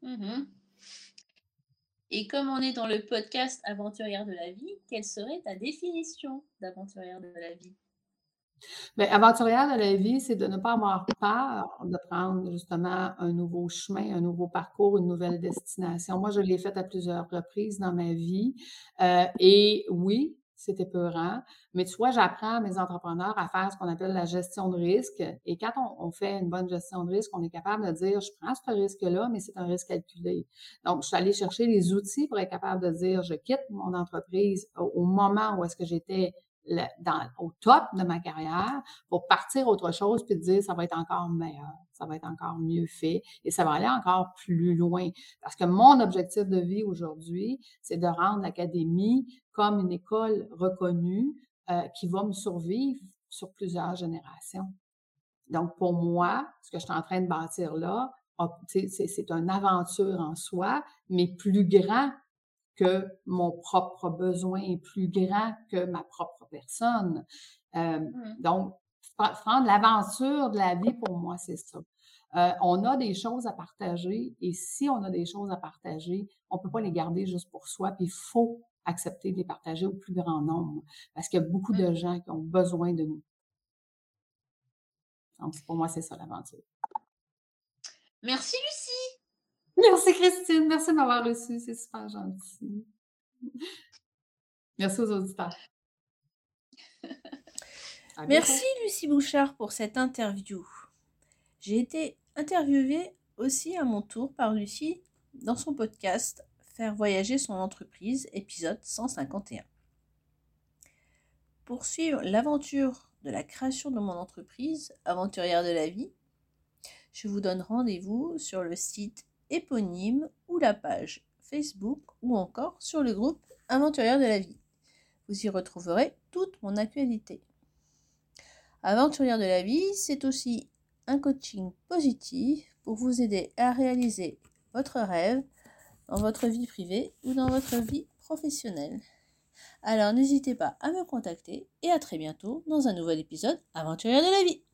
Mm-hmm. Et comme on est dans le podcast Aventurière de la vie, quelle serait ta définition d'aventurière de la vie? Bien, aventurière de la vie, c'est de ne pas avoir peur de prendre justement un nouveau chemin, un nouveau parcours, une nouvelle destination. Moi, je l'ai fait à plusieurs reprises dans ma vie. Euh, et oui, c'était peurant. Mais tu vois, j'apprends à mes entrepreneurs à faire ce qu'on appelle la gestion de risque. Et quand on, fait une bonne gestion de risque, on est capable de dire, je prends ce risque-là, mais c'est un risque calculé. Donc, je suis allée chercher les outils pour être capable de dire, je quitte mon entreprise au moment où est-ce que j'étais au top de ma carrière pour partir autre chose puis dire ça va être encore meilleur, ça va être encore mieux fait et ça va aller encore plus loin. Parce que mon objectif de vie aujourd'hui, c'est de rendre l'académie comme une école reconnue euh, qui va me survivre sur plusieurs générations. Donc, pour moi, ce que je suis en train de bâtir là, c'est une aventure en soi, mais plus grand que mon propre besoin est plus grand que ma propre personne. Euh, mmh. Donc, prendre l'aventure de la vie, pour moi, c'est ça. Euh, on a des choses à partager et si on a des choses à partager, on peut pas les garder juste pour soi, puis il faut accepter de les partager au plus grand nombre parce qu'il y a beaucoup de mmh. gens qui ont besoin de nous. Donc, pour moi, c'est ça l'aventure. Merci, Lucie. Merci Christine, merci de m'avoir reçu, c'est super gentil. Merci aux auditeurs. Merci Lucie Bouchard pour cette interview. J'ai été interviewée aussi à mon tour par Lucie dans son podcast Faire voyager son entreprise, épisode 151. Pour suivre l'aventure de la création de mon entreprise, aventurière de la vie, je vous donne rendez-vous sur le site ou la page Facebook ou encore sur le groupe Aventurière de la vie. Vous y retrouverez toute mon actualité. Aventurière de la vie, c'est aussi un coaching positif pour vous aider à réaliser votre rêve dans votre vie privée ou dans votre vie professionnelle. Alors n'hésitez pas à me contacter et à très bientôt dans un nouvel épisode Aventurière de la vie.